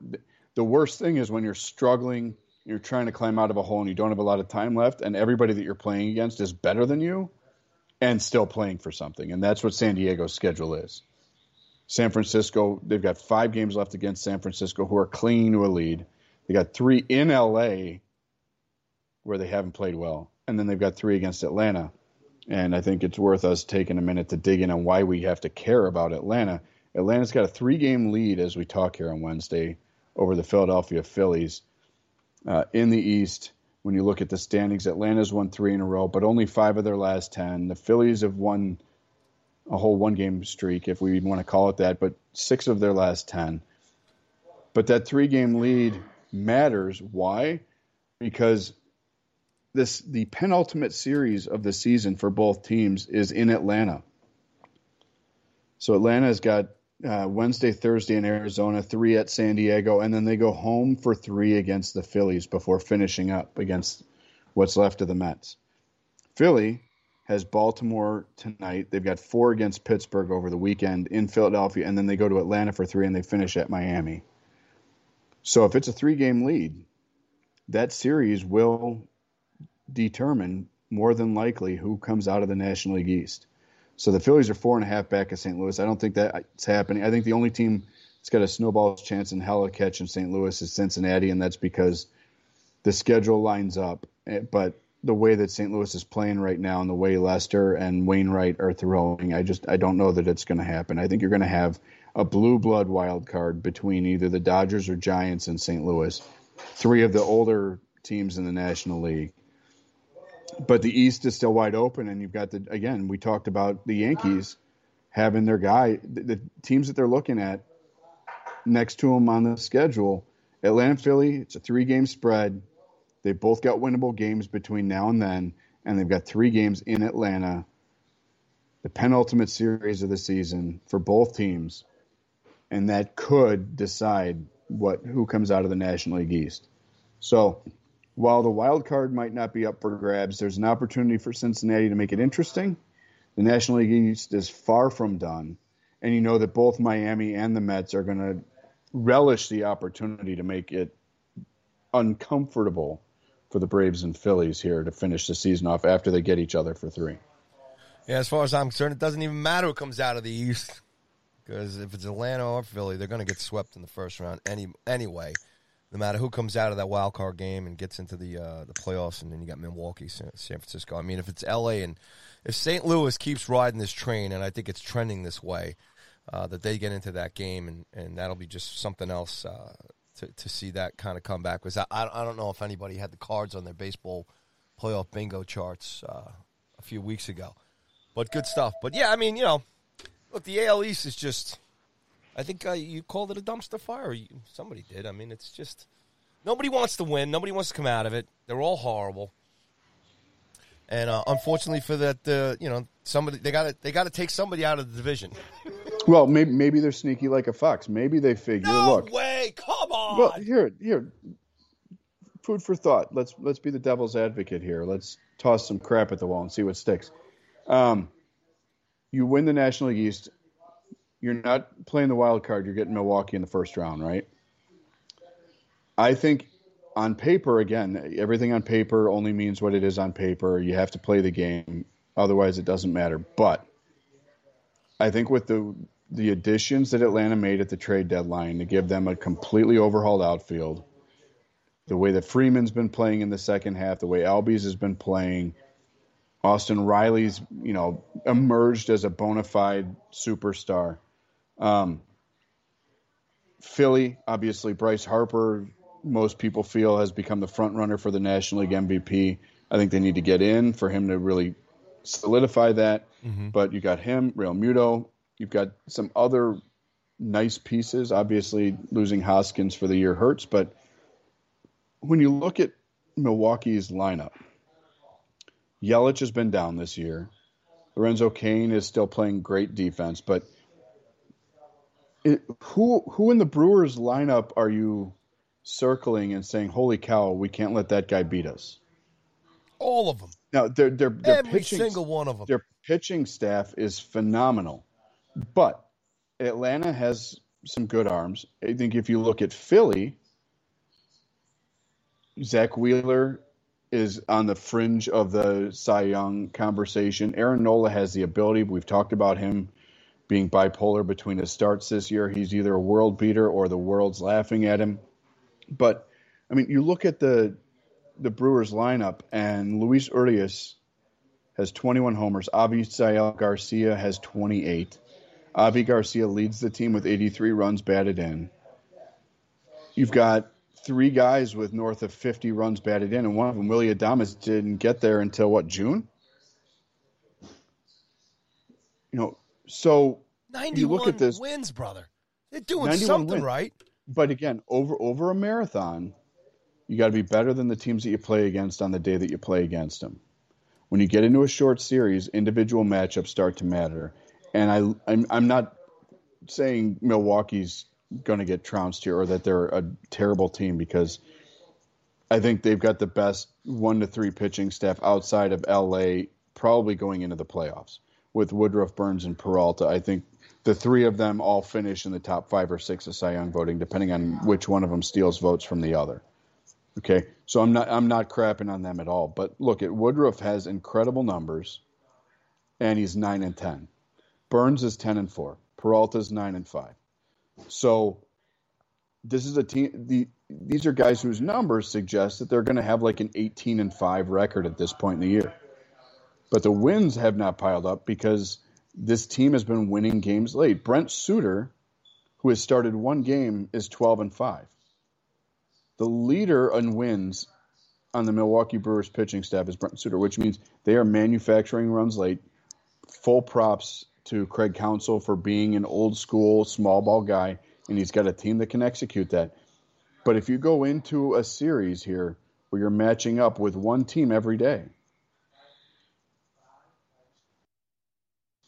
The worst thing is when you're struggling you're trying to climb out of a hole and you don't have a lot of time left, and everybody that you're playing against is better than you and still playing for something. And that's what San Diego's schedule is. San Francisco, they've got five games left against San Francisco, who are clinging to a lead. They got three in LA where they haven't played well. And then they've got three against Atlanta. And I think it's worth us taking a minute to dig in on why we have to care about Atlanta. Atlanta's got a three game lead as we talk here on Wednesday over the Philadelphia Phillies. Uh, in the East, when you look at the standings, Atlanta's won three in a row, but only five of their last 10. The Phillies have won a whole one game streak, if we want to call it that, but six of their last 10. But that three game lead matters. Why? Because this the penultimate series of the season for both teams is in Atlanta. So Atlanta has got uh, Wednesday, Thursday in Arizona, three at San Diego, and then they go home for three against the Phillies before finishing up against what's left of the Mets. Philly has Baltimore tonight. They've got four against Pittsburgh over the weekend in Philadelphia, and then they go to Atlanta for three and they finish at Miami. So if it's a three game lead, that series will determine more than likely who comes out of the National League East. So the Phillies are four and a half back of St. Louis. I don't think that's happening. I think the only team that's got a snowball's chance in hell of catch in St. Louis is Cincinnati, and that's because the schedule lines up. Eh, but the way that St. Louis is playing right now and the way Lester and Wainwright are throwing, I just I don't know that it's going to happen. I think you're going to have a blue blood wild card between either the Dodgers or Giants in St. Louis, three of the older teams in the National League but the East is still wide open, and you've got the again. We talked about the Yankees having their guy. The, the teams that they're looking at next to them on the schedule: Atlanta, Philly. It's a three-game spread. They both got winnable games between now and then, and they've got three games in Atlanta. The penultimate series of the season for both teams, and that could decide what who comes out of the National League East. So while the wild card might not be up for grabs, there's an opportunity for Cincinnati to make it interesting. The National League East is far from done, and you know that both Miami and the Mets are going to relish the opportunity to make it uncomfortable for the Braves and Phillies here to finish the season off after they get each other for three. Yeah, as far as I'm concerned, it doesn't even matter who comes out of the East because if it's Atlanta or Philly, they're going to get swept in the first round any anyway no matter who comes out of that wild card game and gets into the uh, the playoffs, and then you got Milwaukee, San, Francisco. I mean, if it's L.A. and if St. Louis keeps riding this train, and I think it's trending this way, uh, that they get into that game, and, and that'll be just something else uh, to, to see that kind of comeback. Was I, I don't know if anybody had the cards on their baseball playoff bingo charts uh, a few weeks ago, but good stuff. But yeah, I mean, you know, look, the AL East is just. I think uh, you called it a dumpster fire. You, somebody did. I mean, it's just nobody wants to win. Nobody wants to come out of it. They're all horrible. And uh, unfortunately for that, uh, you know, somebody they got to they got to take somebody out of the division. Well, maybe maybe they're sneaky like a fox. Maybe they figure, no look, way, come on. Well, here, here, food for thought. Let's let's be the devil's advocate here. Let's toss some crap at the wall and see what sticks. Um, you win the National League East. You're not playing the wild card. You're getting Milwaukee in the first round, right? I think on paper, again, everything on paper only means what it is on paper. You have to play the game, otherwise it doesn't matter. But I think with the the additions that Atlanta made at the trade deadline to give them a completely overhauled outfield, the way that Freeman's been playing in the second half, the way Albies has been playing, Austin Riley's you know emerged as a bona fide superstar. Um, Philly, obviously, Bryce Harper most people feel has become the front runner for the National League MVP. I think they need to get in for him to really solidify that. Mm-hmm. But you got him, Realmuto. You've got some other nice pieces. Obviously, losing Hoskins for the year hurts, but when you look at Milwaukee's lineup, Yelich has been down this year. Lorenzo Cain is still playing great defense, but it, who who in the Brewers lineup are you circling and saying, "Holy cow, we can't let that guy beat us." All of them. Now, their their, their every pitching, single one of them. Their pitching staff is phenomenal, but Atlanta has some good arms. I think if you look at Philly, Zack Wheeler is on the fringe of the Cy Young conversation. Aaron Nola has the ability. We've talked about him being bipolar between his starts this year. He's either a world beater or the world's laughing at him. But I mean, you look at the the Brewers lineup, and Luis Urias has 21 homers. Avisail Garcia has 28. Avi Garcia leads the team with 83 runs batted in. You've got three guys with north of 50 runs batted in, and one of them, Willy Adames, didn't get there until what June. You know, so 91 you look at this wins, brother. They're doing something wins. right but again, over over a marathon, you got to be better than the teams that you play against on the day that you play against them. When you get into a short series, individual matchups start to matter. And I, I'm, I'm not saying Milwaukee's going to get trounced here or that they're a terrible team because I think they've got the best one to three pitching staff outside of LA, probably going into the playoffs with Woodruff, Burnes, and Peralta. I think the three of them all finish in the top five or six of Cy Young voting, depending on which one of them steals votes from the other. Okay, so I'm not I'm not crapping on them at all. But look, at Woodruff has incredible numbers, and he's nine and ten. Burnes is ten and four. Peralta's nine and five. So this is a team. The these are guys whose numbers suggest that they're going to have like an 18 and five record at this point in the year. But the wins have not piled up because this team has been winning games late. Brent Suter, who has started one game, is 12 and 5. The leader in wins on the Milwaukee Brewers pitching staff is Brent Suter, which means they are manufacturing runs late. Full props to Craig Counsell for being an old school small ball guy, and he's got a team that can execute that. But if you go into a series here where you're matching up with one team every day,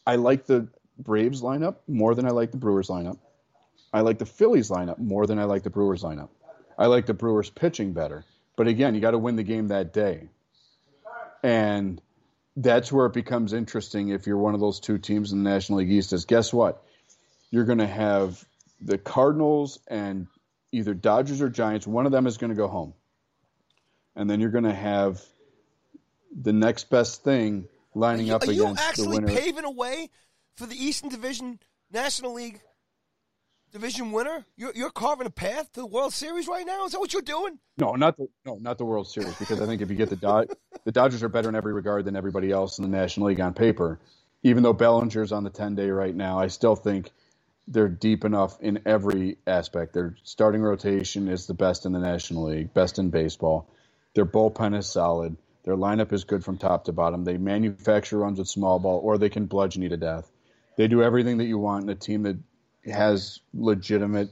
I like the Braves lineup more than I like the Brewers lineup. I like the Phillies lineup more than I like the Brewers lineup. I like the Brewers pitching better. But again, you got to win the game that day. And that's where it becomes interesting if you're one of those two teams in the National League East is guess what? You're going to have the Cardinals and either Dodgers or Giants. One of them is going to go home. And then you're going to have the next best thing lining you, up against the winner. Are you actually paving a way for the Eastern Division National League division winner? You're, you're carving a path to the World Series right now. Is that what you're doing? No, not the no, not the World Series because I think if you get the Dod- the Dodgers are better in every regard than everybody else in the National League on paper. Even though Bellinger's on the ten day right now, I still think they're deep enough in every aspect. Their starting rotation is the best in the National League, best in baseball. Their bullpen is solid. Their lineup is good from top to bottom. They manufacture runs with small ball, or they can bludgeon you to death. They do everything that you want in a team that has legitimate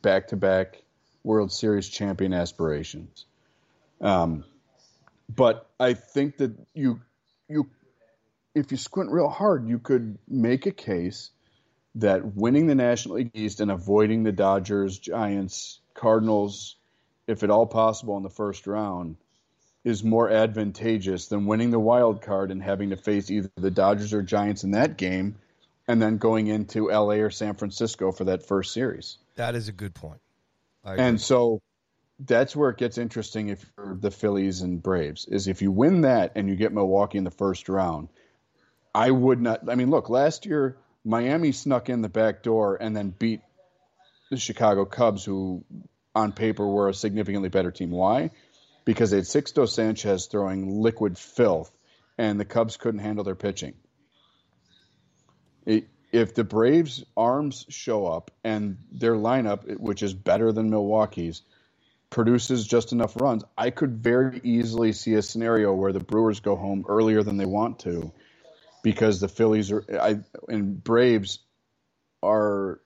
back to back World Series champion aspirations. Um, but I think that you you if you squint real hard, you could make a case that winning the National League East and avoiding the Dodgers, Giants, Cardinals, if at all possible in the first round, is more advantageous than winning the wild card and having to face either the Dodgers or Giants in that game and then going into LA or San Francisco for that first series. That is a good point. And so that's where it gets interesting if you're the Phillies and Braves is if you win that and you get Milwaukee in the first round. I would not I mean look, last year Miami snuck in the back door and then beat the Chicago Cubs who on paper were a significantly better team. Why? Because they had Sixto Sanchez throwing liquid filth and the Cubs couldn't handle their pitching. If the Braves' arms show up and their lineup, which is better than Milwaukee's, produces just enough runs, I could very easily see a scenario where the Brewers go home earlier than they want to because the Phillies are I, and Braves are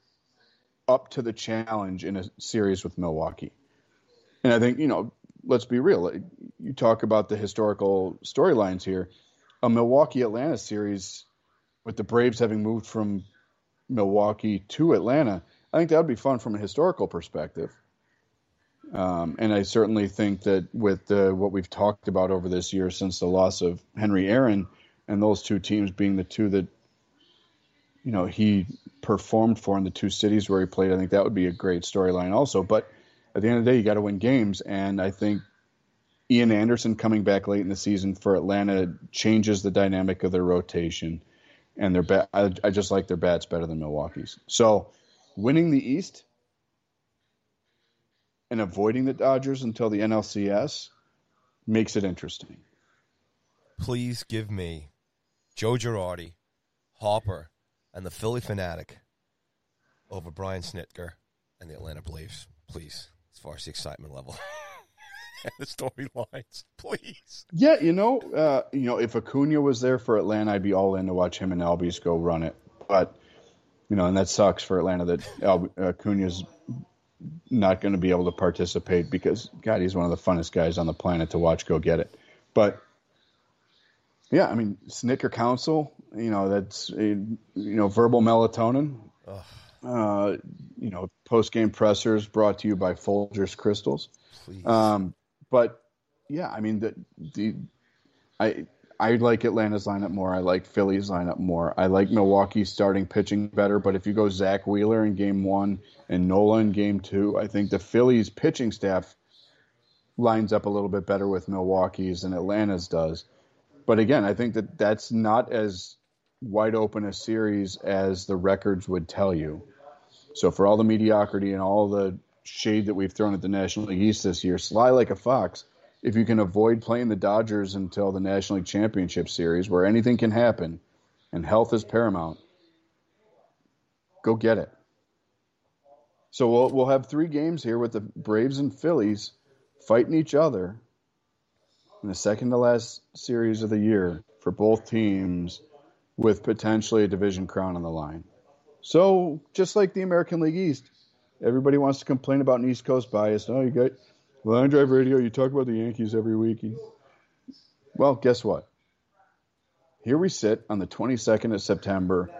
up to the challenge in a series with Milwaukee. And I think, you know, let's be real. You talk about the historical storylines here. A Milwaukee Atlanta series with the Braves having moved from Milwaukee to Atlanta, I think that would be fun from a historical perspective. Um, and I certainly think that with the, what we've talked about over this year since the loss of Henry Aaron, and those two teams being the two that you know he performed for in the two cities where he played, I think that would be a great storyline also. But at the end of the day, you got to win games, and I think Ian Anderson coming back late in the season for Atlanta changes the dynamic of their rotation and their bat. I, I just like their bats better than Milwaukee's. So, winning the East and avoiding the Dodgers until the NLCS makes it interesting. Please give me Joe Girardi, Hopper, and the Phillie Phanatic over Brian Snitker and the Atlanta Braves. Please, as far as the excitement level. the storylines, please. Yeah, you know, uh, you know, if Acuna was there for Atlanta, I'd be all in to watch him and Albies go run it. But you know, and that sucks for Atlanta that Al- Acuna's not going to be able to participate because God, he's one of the funnest guys on the planet to watch go get it. But yeah, I mean, Snitker Counsell, you know, that's a, you know verbal melatonin. Uh, you know, post game pressers brought to you by Folgers Crystals. Um, but yeah, I mean the the I I like Atlanta's lineup more. I like Philly's lineup more. I like Milwaukee starting pitching better. But if you go Zack Wheeler in game one and Nola in game two, I think the Phillies pitching staff lines up a little bit better with Milwaukee's than Atlanta's does. But again, I think that that's not as wide open a series as the records would tell you. So for all the mediocrity and all the shade that we've thrown at the National League East this year, sly like a fox, if you can avoid playing the Dodgers until the National League Championship Series, where anything can happen and health is paramount, go get it. So we'll we'll have three games here with the Braves and Phillies fighting each other in the second to last series of the year for both teams with potentially a division crown on the line. So just like the American League East, everybody wants to complain about an East Coast bias. Oh, you got Line Drive Radio, you talk about the Yankees every week. Well, guess what? Here we sit on the 22nd of September,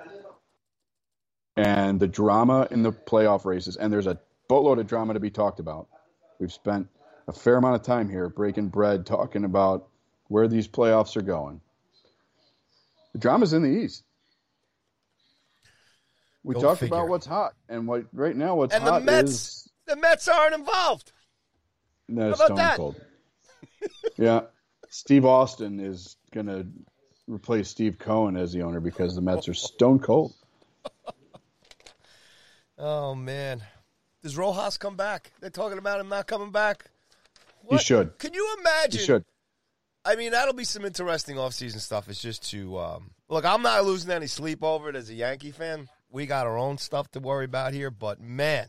and the drama in the playoff races, and there's a boatload of drama to be talked about. We've spent a fair amount of time here breaking bread, talking about where these playoffs are going. The drama's in the East. We Go talked figure. about what's hot, and what right now what's And the Mets, is the Mets aren't involved. no, about Stone that? Cold. yeah, Steve Austin is going to replace Steve Cohen as the owner because the Mets are stone cold. Oh man, does Rojas come back? They're talking about him not coming back. He should. Can you He imagine? should. I mean, that'll be some interesting offseason stuff. It's just to um, look. I'm not losing any sleep over it as a Yankee fan. We got our own stuff to worry about here, but man,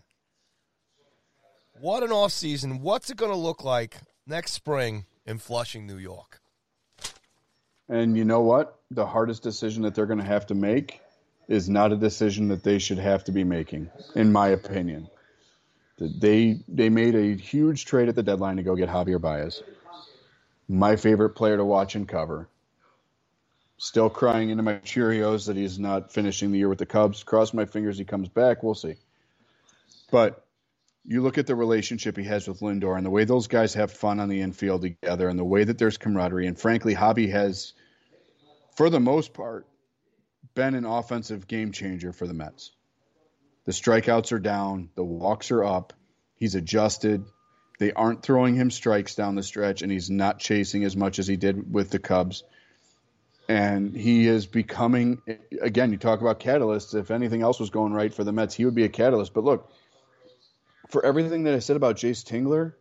what an off season. What's it going to look like next spring in Flushing, New York? And you know what? The hardest decision that they're going to have to make is not a decision that they should have to be making, in my opinion. They they made a huge trade at the deadline to go get Javier Baez, my favorite player to watch and cover. Still crying into my Cheerios that he's not finishing the year with the Cubs. Cross my fingers he comes back. We'll see. But you look at the relationship he has with Lindor and the way those guys have fun on the infield together and the way that there's camaraderie. And frankly, Javy has, for the most part, been an offensive game changer for the Mets. The strikeouts are down, the walks are up. He's adjusted. They aren't throwing him strikes down the stretch, and he's not chasing as much as he did with the Cubs and he is becoming again you talk about catalysts. If anything else was going right for the mets he would be a catalyst. But look for everything that i said about Jayce Tingler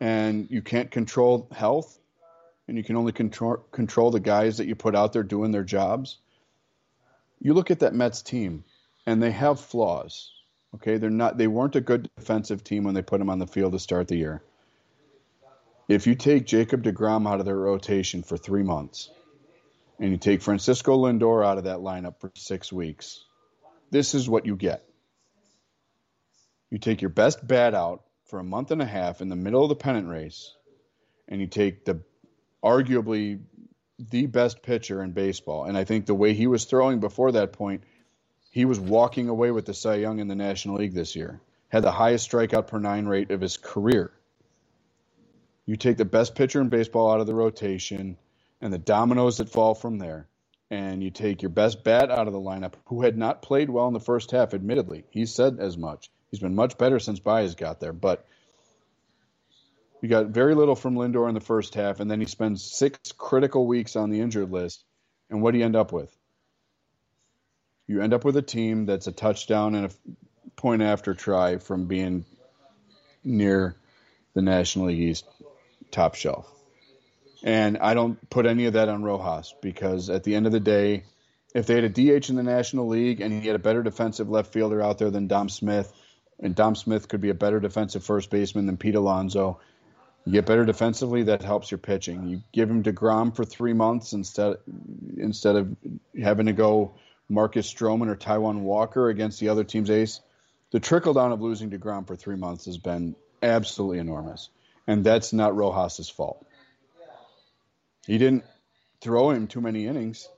and you can't control health and you can only control control the guys that you put out there doing their jobs you look at that mets team and they have flaws okay? They're not they weren't a good defensive team when they put them on the field to start the year. If you take jacob deGrom out of their rotation for three months and you take Francisco Lindor out of that lineup for six weeks, this is what you get. You take your best bat out for a month and a half in the middle of the pennant race, and you take the arguably the best pitcher in baseball. And I think the way he was throwing before that point, he was walking away with the Cy Young in the National League this year. Had the highest strikeout per nine rate of his career. You take the best pitcher in baseball out of the rotation and the dominoes that fall from there. And you take your best bat out of the lineup, who had not played well in the first half, admittedly. He said as much. He's been much better since Baez got there, but you got very little from Lindor in the first half, and then he spends six critical weeks on the injured list. And what do you end up with? You end up with a team that's a touchdown and a point after try from being near the National League East top shelf. And I don't put any of that on Rojas because at the end of the day, if they had a DH in the National League and he had a better defensive left fielder out there than Dom Smith, and Dom Smith could be a better defensive first baseman than Pete Alonso, you get better defensively, that helps your pitching. You give him DeGrom for three months instead instead of having to go Marcus Stroman or Taijuan Walker against the other team's ace. The trickle down of losing DeGrom for three months has been absolutely enormous. And that's not Rojas's fault. He didn't throw him too many innings.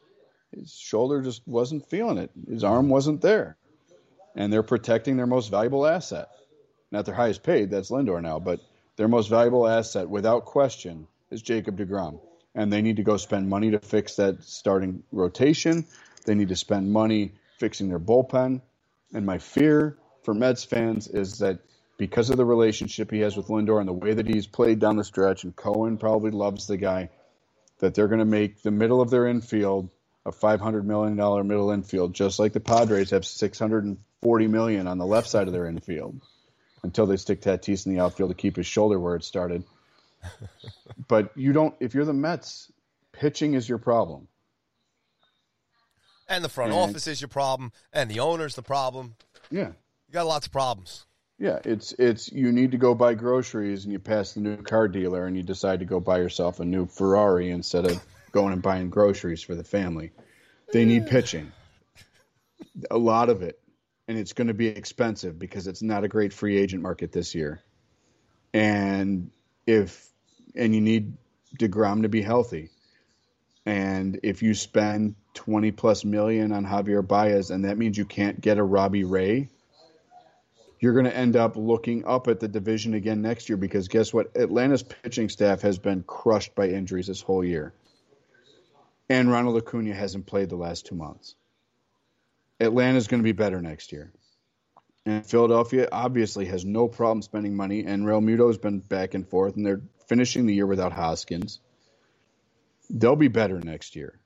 His shoulder just wasn't feeling it. His arm wasn't there. And they're protecting their most valuable asset. Not their highest paid, that's Lindor now, but their most valuable asset, without question, is Jacob DeGrom. And they need to go spend money to fix that starting rotation. They need to spend money fixing their bullpen. And my fear for Mets fans is that because of the relationship he has with Lindor and the way that he's played down the stretch, and Cohen probably loves the guy, that they're going to make the middle of their infield a $500 million middle infield, just like the Padres have 640 million on the left side of their infield until they stick Tatis in the outfield to keep his shoulder where it started. but you don't, if you're the Mets, pitching is your problem. And the front and, office is your problem, and the owner's the problem. Yeah. You got lots of problems. Yeah, it's it's you need to go buy groceries and you pass the new car dealer and you decide to go buy yourself a new Ferrari instead of going and buying groceries for the family. They need pitching. A lot of it. And it's going to be expensive because it's not a great free agent market this year. And if and you need DeGrom to be healthy. And if you spend 20 plus million on Javier Baez and that means you can't get a Robbie Ray, you're going to end up looking up at the division again next year because guess what? Atlanta's pitching staff has been crushed by injuries this whole year. And Ronald Acuna hasn't played the last two months. Atlanta's going to be better next year. And Philadelphia obviously has no problem spending money, and Realmuto has been back and forth, and they're finishing the year without Hoskins. They'll be better next year.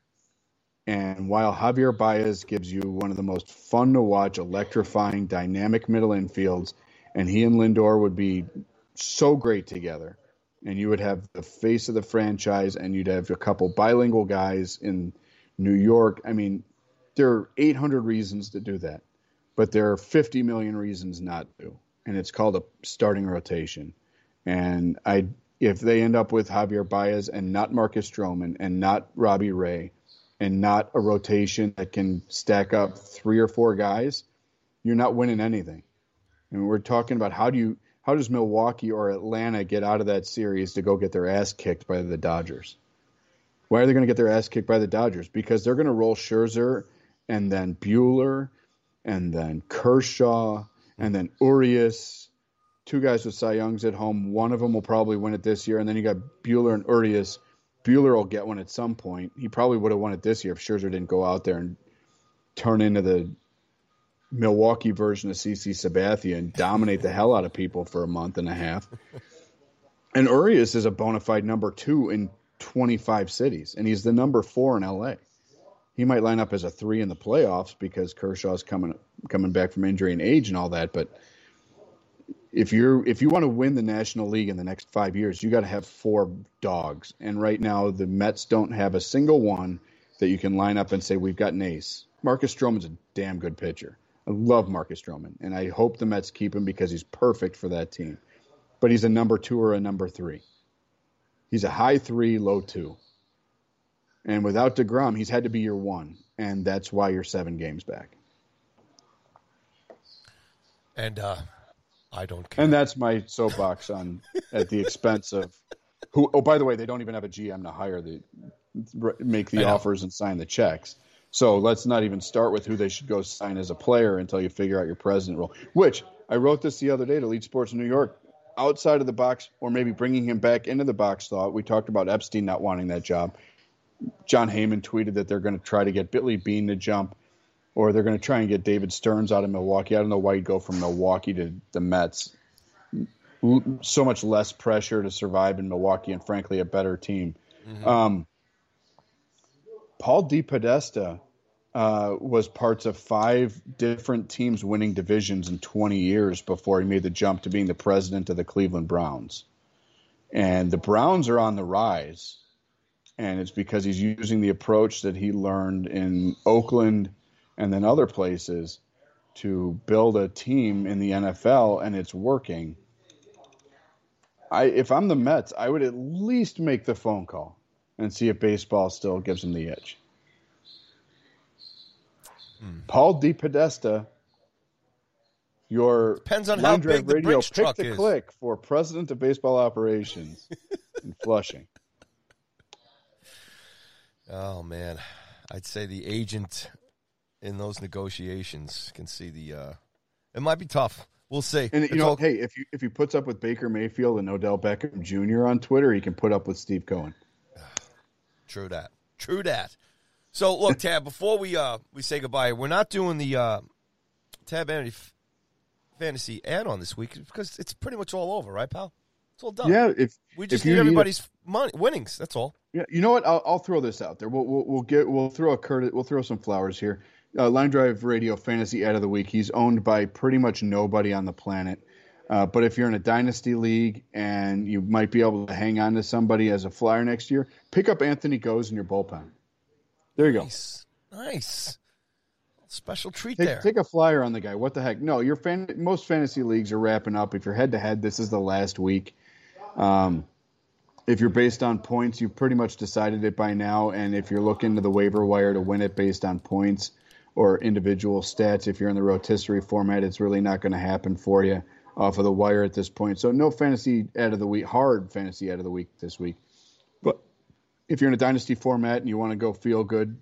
And while Javier Baez gives you one of the most fun to watch, electrifying, dynamic middle infields, and he and Lindor would be so great together. And you would have the face of the franchise, and you'd have a couple bilingual guys in New York. I mean, there are 800 reasons to do that. but there are 50 million reasons not to, and it's called a starting rotation. And I, if they end up with Javier Baez and not Marcus Stroman and not Robbie Ray, and not a rotation that can stack up three or four guys, you're not winning anything. And we're talking about how do you how does Milwaukee or Atlanta get out of that series to go get their ass kicked by the Dodgers? Why are they going to get their ass kicked by the Dodgers? Because they're going to roll Scherzer and then Buehler and then Kershaw and then Urias. Two guys with Cy Youngs at home. One of them will probably win it this year, and then you got Buehler and Urias. Buehler will get one at some point. He probably would have won it this year if Scherzer didn't go out there and turn into the Milwaukee version of CC Sabathia and dominate the hell out of people for a month and a half. And Urias is a bona fide number two in 25 cities, and he's the number four in LA. He might line up as a three in the playoffs because Kershaw's coming coming back from injury and age and all that. But if you're if you want to win the National League in the next five years, you got to have four dogs. And right now, the Mets don't have a single one that you can line up and say we've got an ace. Marcus Stroman's a damn good pitcher. I love Marcus Stroman, and I hope the Mets keep him because he's perfect for that team. But he's a number two or a number three. He's a high three, low two. And without DeGrom, he's had to be your one, and that's why you're seven games back. And uh, I don't care. And that's my soapbox on at the expense of who. Oh, by the way, they don't even have a GM to hire the make the offers and sign the checks. So let's not even start with who they should go sign as a player until you figure out your president role. Which I wrote this the other day to Lead Sports in New York. Outside of the box, or maybe bringing him back into the box thought. We talked about Epstein not wanting that job. Jon Heyman tweeted that they're going to try to get Billy Beane to jump, or they're going to try and get David Stearns out of Milwaukee. I don't know why you'd go from Milwaukee to the Mets. So much less pressure to survive in Milwaukee, and frankly, a better team. Mm-hmm. Um, Paul DePodesta uh, was parts of five different teams winning divisions in 20 years before he made the jump to being the president of the Cleveland Browns. And the Browns are on the rise. And it's because he's using the approach that he learned in Oakland and then other places to build a team in the NFL, and it's working. I, if I'm the Mets, I would at least make the phone call and see if baseball still gives him the edge. Hmm. Paul DePodesta, your depends on how big the radio, pick the is. click for president of baseball operations in Flushing. Oh man, I'd say the agent in those negotiations can see the. Uh, it might be tough. We'll see. And you know, all... hey, if you if he puts up with Baker Mayfield and Odell Beckham Jr. on Twitter, he can put up with Steve Cohen. True that. True that. So look, Tab. Before we uh we say goodbye, we're not doing the uh, Tab fantasy add on this week because it's pretty much all over, right, pal? It's all done. Yeah. If we just if need everybody's need money winnings, that's all. Yeah. You know what? I'll, I'll throw this out there. We'll, we'll, we'll get we'll throw a credit. We'll throw some flowers here. Uh, Line Drive Radio Fantasy Ad of the Week. He's owned by pretty much nobody on the planet. Uh, but if you're in a dynasty league and you might be able to hang on to somebody as a flyer next year, pick up Anthony Gose in your bullpen. There you nice. go. Nice. Special treat take, there. Take a flyer on the guy. What the heck? No, your fan, most fantasy leagues are wrapping up. If you're head to head, this is the last week. Um, if you're based on points, you've pretty much decided it by now. And if you're looking to the waiver wire to win it based on points or individual stats, if you're in the rotisserie format, it's really not going to happen for you off of the wire at this point. So no fantasy out of the week, hard fantasy out of the week this week. But if you're in a dynasty format and you want to go feel good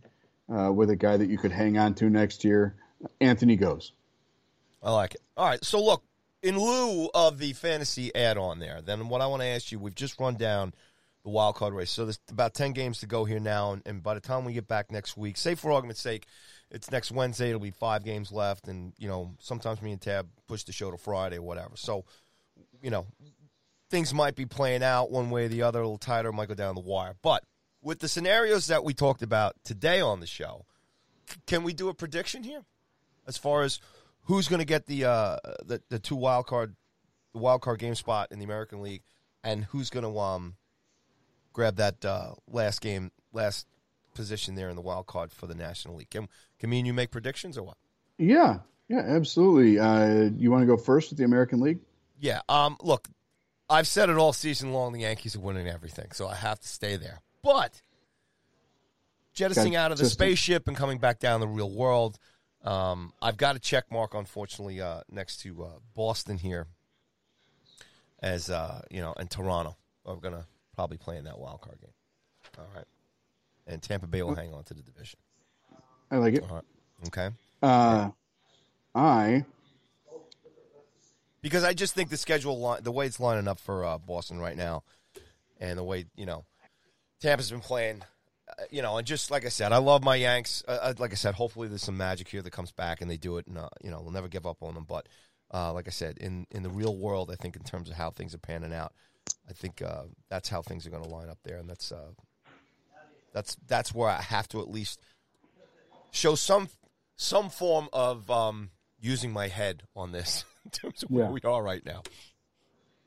uh, with a guy that you could hang on to next year, Anthony Gose. I like it. All right. So look, in lieu of the fantasy add-on there, then what I want to ask you, we've just run down the wild card race. So there's about 10 games to go here now. And, and by the time we get back next week, say for argument's sake, it's next Wednesday. It'll be five games left, and you know sometimes me and Tab push the show to Friday or whatever. So, you know, things might be playing out one way or the other, a little tighter, might go down the wire. But with the scenarios that we talked about today on the show, can we do a prediction here as far as who's going to get the uh, the the two wild card the wild card game spot in the American League, and who's going to um grab that uh, last game last position there in the wild card for the National League. Can can mean you make predictions or what? Yeah, Yeah, absolutely. Uh, you want to go first with the American League? Yeah. Um. Look, I've said it all season long. The Yankees are winning everything, so I have to stay there. But jettisoning out of the spaceship and coming back down the real world, um, I've got a check mark, unfortunately, uh, next to uh, Boston here, as uh, you know, and Toronto I'm going to probably play in that wild card game. All right, and Tampa Bay will hang on to the division. I like it. Right, okay. Uh, I because I just think the schedule, li- the way it's lining up for uh, Boston right now, and the way you know Tampa's been playing, uh, you know, and just like I said, I love my Yanks. Uh, uh, like I said, hopefully there's some magic here that comes back and they do it, and uh, you know, we'll never give up on them. But uh, like I said, in in the real world, I think in terms of how things are panning out, I think uh, that's how things are going to line up there, and that's uh, that's that's where I have to at least show some some form of um, using my head on this in terms of where Yeah. we are right now.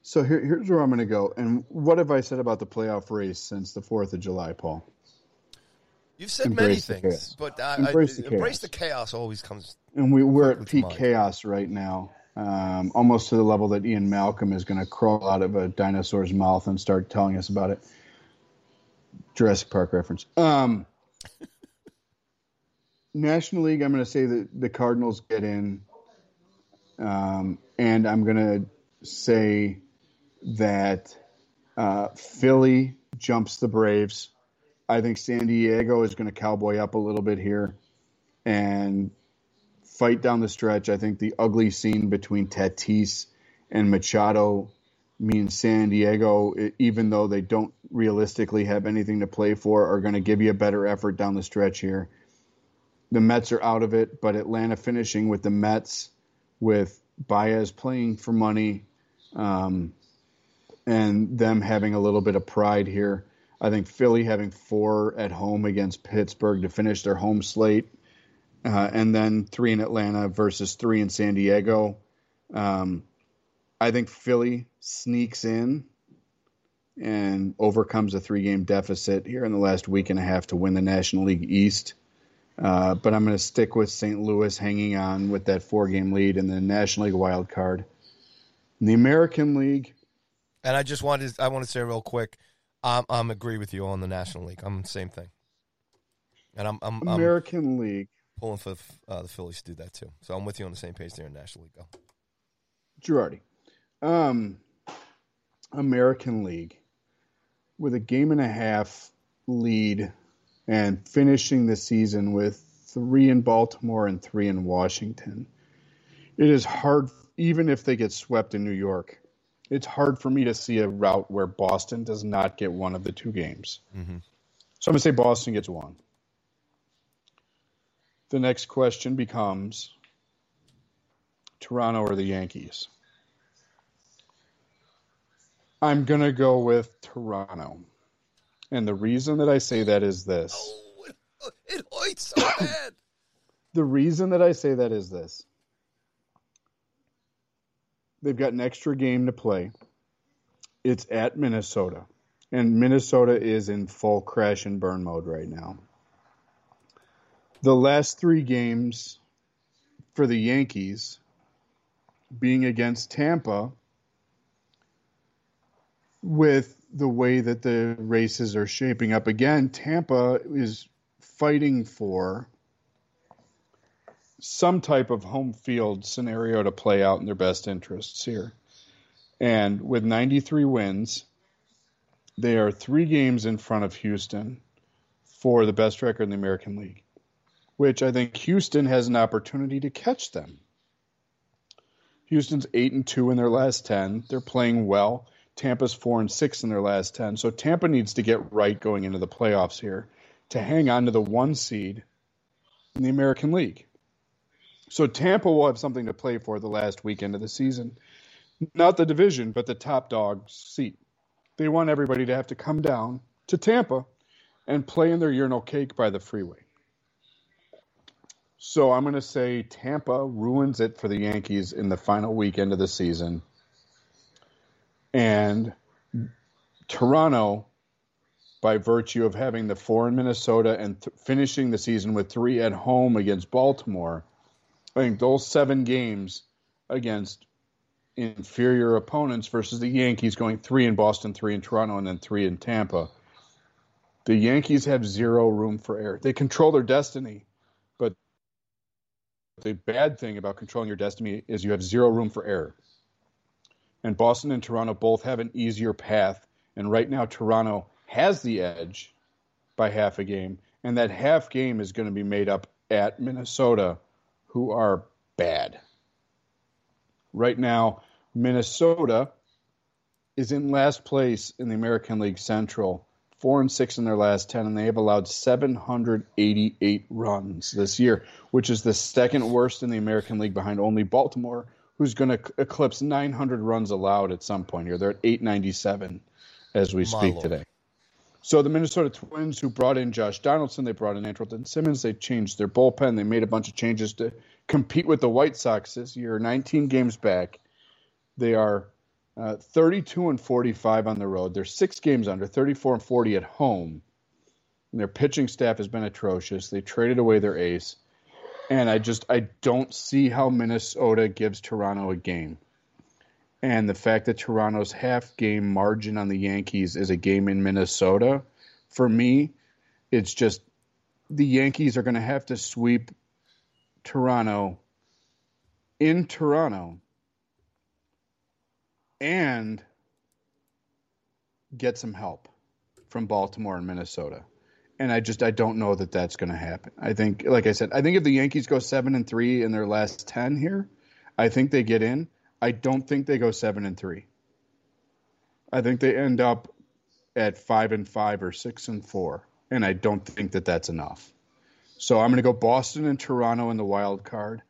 so here, here's where I'm going to go. And what have I said about the playoff race since the Fourth of July, Paul? You've said Embrace many things, chaos. but uh, Embrace I, the embrace chaos. the chaos always comes. And we, we're at Quickly peak mind. chaos right now, um, almost to the level that Ian Malcolm is going to crawl out of a dinosaur's mouth and start telling us about it. Jurassic Park reference. Um, National League, I'm going to say that the Cardinals get in, um, and I'm going to say that uh, Philly jumps the Braves. I think San Diego is going to cowboy up a little bit here, and fight down the stretch. I think the ugly scene between Tatis and Machado means San Diego, even though they don't realistically have anything to play for, are going to give you a better effort down the stretch here. The Mets are out of it, but Atlanta finishing with the Mets, with Baez playing for money, um, and them having a little bit of pride here. I think Philly having four at home against Pittsburgh to finish their home slate uh, and then three in Atlanta versus three in San Diego. Um, I think Philly sneaks in and overcomes a three game deficit here in the last week and a half to win the National League East. Uh, but I'm going to stick with St. Louis hanging on with that four game lead in the National League wild card. In the American League, And I just wanted, I want to say real quick, I'm, I'm agree with you on the National League. I'm the same thing, and I'm I'm, I'm American League, pulling for uh, the Phillies to do that too. So I'm with you on the same page there in National League. Go. Girardi. Um, American League with a game and a half lead and finishing the season with three in Baltimore and three in Washington. It is hard, even if they get swept in New York, it's hard for me to see a route where Boston does not get one of the two games. Mm-hmm. So I'm going to say Boston gets one. The next question becomes Toronto or the Yankees? I'm going to go with Toronto. And the reason that I say that is this. Oh, it, hurts so bad. The reason that I say that is this. They've got an extra game to play. It's at Minnesota. And Minnesota is in full crash and burn mode right now. The last three games for the Yankees being against Tampa with the way that the races are shaping up again, Tampa is fighting for some type of home field scenario to play out in their best interests here. And with 93 wins, they are three games in front of Houston for the best record in the American League, which I think Houston has an opportunity to catch them. Houston's 8 and 2 in their last 10. They're playing well. Tampa's 4 and 6 in their last 10. So Tampa needs to get right going into the playoffs here to hang on to the one seed in the American League. So Tampa will have something to play for the last weekend of the season. Not the division, but the top dog seat. They want everybody to have to come down to Tampa and play in their urinal cake by the freeway. So I'm going to say Tampa ruins it for the Yankees in the final weekend of the season. And Toronto, by virtue of having the four in Minnesota and th- finishing the season with three at home against Baltimore, I think those seven games against inferior opponents versus the Yankees going three in Boston, three in Toronto, and then three in Tampa. The Yankees have zero room for error. They control their destiny, but the bad thing about controlling your destiny is you have zero room for error. And Boston and Toronto both have an easier path. And right now, Toronto has the edge by half a game. And that half game is going to be made up at Minnesota, who are bad. Right now, Minnesota is in last place in the American League Central, four and six in their last ten, and they have allowed 788 runs this year, which is the second worst in the American League behind only Baltimore, who's going to eclipse 900 runs allowed at some point here. They're at 897 as we My speak Lord. today. So the Minnesota Twins, who brought in Josh Donaldson, they brought in Andrelton Simmons, they changed their bullpen, they made a bunch of changes to compete with the White Sox this year. 19 games back, they are uh, 32 and 45 on the road. They're six games under, 34 and 40 at home. And their pitching staff has been atrocious. They traded away their ace, and I just I don't see how Minnesota gives Toronto a game. And the fact that Toronto's half game margin on the Yankees is a game in Minnesota, for me, it's just the Yankees are going to have to sweep Toronto in Toronto and get some help from Baltimore and Minnesota. And I just I don't know that that's going to happen. I think, like I said, I think if the Yankees go seven and three in their last ten here, I think they get in. I don't think they go seven and three. I think they end up at five and five or six and four, and I don't think that that's enough. So I'm going to go Boston and Toronto in the wild card.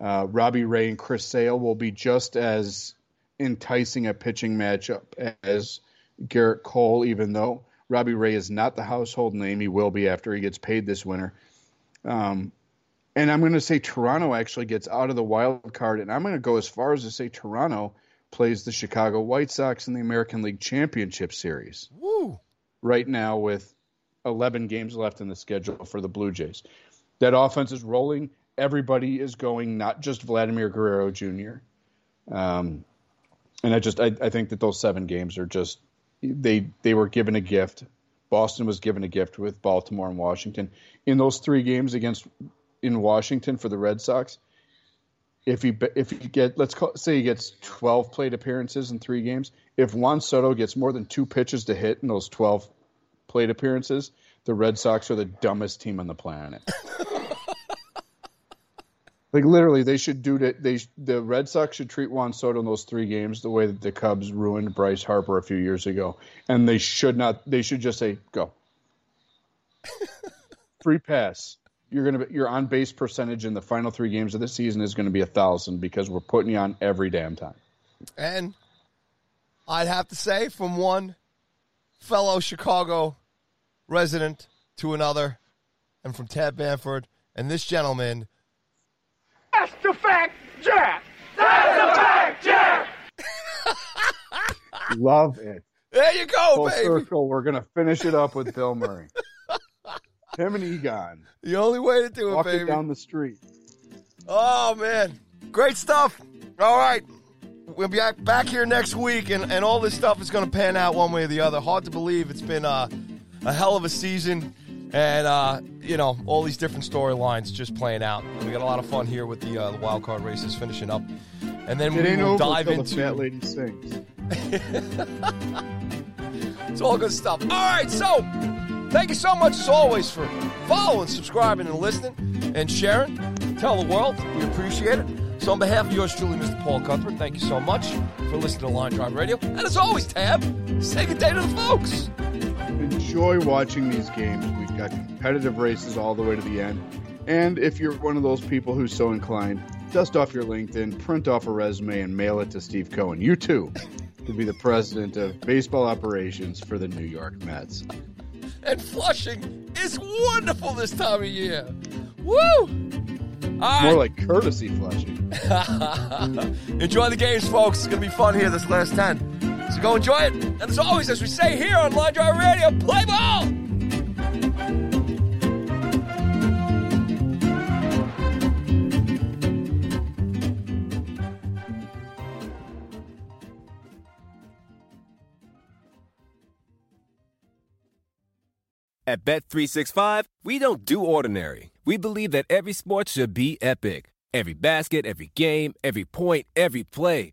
Uh, Robbie Ray and Chris Sale will be just as enticing a pitching matchup as Gerrit Cole, even though Robbie Ray is not the household name. He will be after he gets paid this winter. Um, and I'm going to say Toronto actually gets out of the wild card, and I'm going to go as far as to say Toronto plays the Chicago White Sox in the American League Championship Series Woo! right now with 11 games left in the schedule for the Blue Jays. That offense is rolling. Everybody is going, not just Vladimir Guerrero Jr. Um, and I just I, I think that those seven games are just they they were given a gift. Boston was given a gift with Baltimore and Washington in those three games against in Washington for the Red Sox. If he if he get let's call, say he gets 12 plate appearances in three games, if Juan Soto gets more than two pitches to hit in those 12 plate appearances, the Red Sox are the dumbest team on the planet. like literally, they should do that. They the Red Sox should treat Juan Soto in those three games the way that the Cubs ruined Bryce Harper a few years ago, and they should not. They should just say go. Free pass. You're gonna be, your on base percentage in the final three games of the season is going to be a thousand because we're putting you on every damn time. And I'd have to say, from one fellow Chicago resident to another, and from Ted Bamford and this gentleman, That's the fact, Jack. That's the fact, Jack. Love it. there you go, Full baby. circle. We're gonna finish it up with Bill Murray. Him and Egon The only way to do it, walking baby. down the street. Oh man, great stuff. All right, we'll be back, back here next week, and, and all this stuff is going to pan out one way or the other. Hard to believe it's been uh, a hell of a season, and uh, you know all these different storylines just playing out. We got a lot of fun here with the, uh, the wild card races finishing up, and then It we will dive into the fat lady sings. It's all good stuff. All right, so thank you so much as always for following, subscribing, and listening, and sharing. Tell the world we appreciate it. So on behalf of yours truly, Mr. Paul Cuthbert, thank you so much for listening to Line Drive Radio. And as always, Tab, say good day to the folks. Enjoy watching these games. We've got competitive races all the way to the end. And if you're one of those people who's so inclined, dust off your LinkedIn, print off a resume, and mail it to Steve Cohen. You too could be the president of baseball operations for the New York Mets. And Flushing is wonderful this time of year. Woo! Right. More like courtesy flushing. enjoy the games, folks. It's going to be fun here this last 10. So go enjoy it. And as always, as we say here on Line Drive Radio, play ball! At Bet365, we don't do ordinary. We believe that every sport should be epic. Every basket, every game, every point, every play.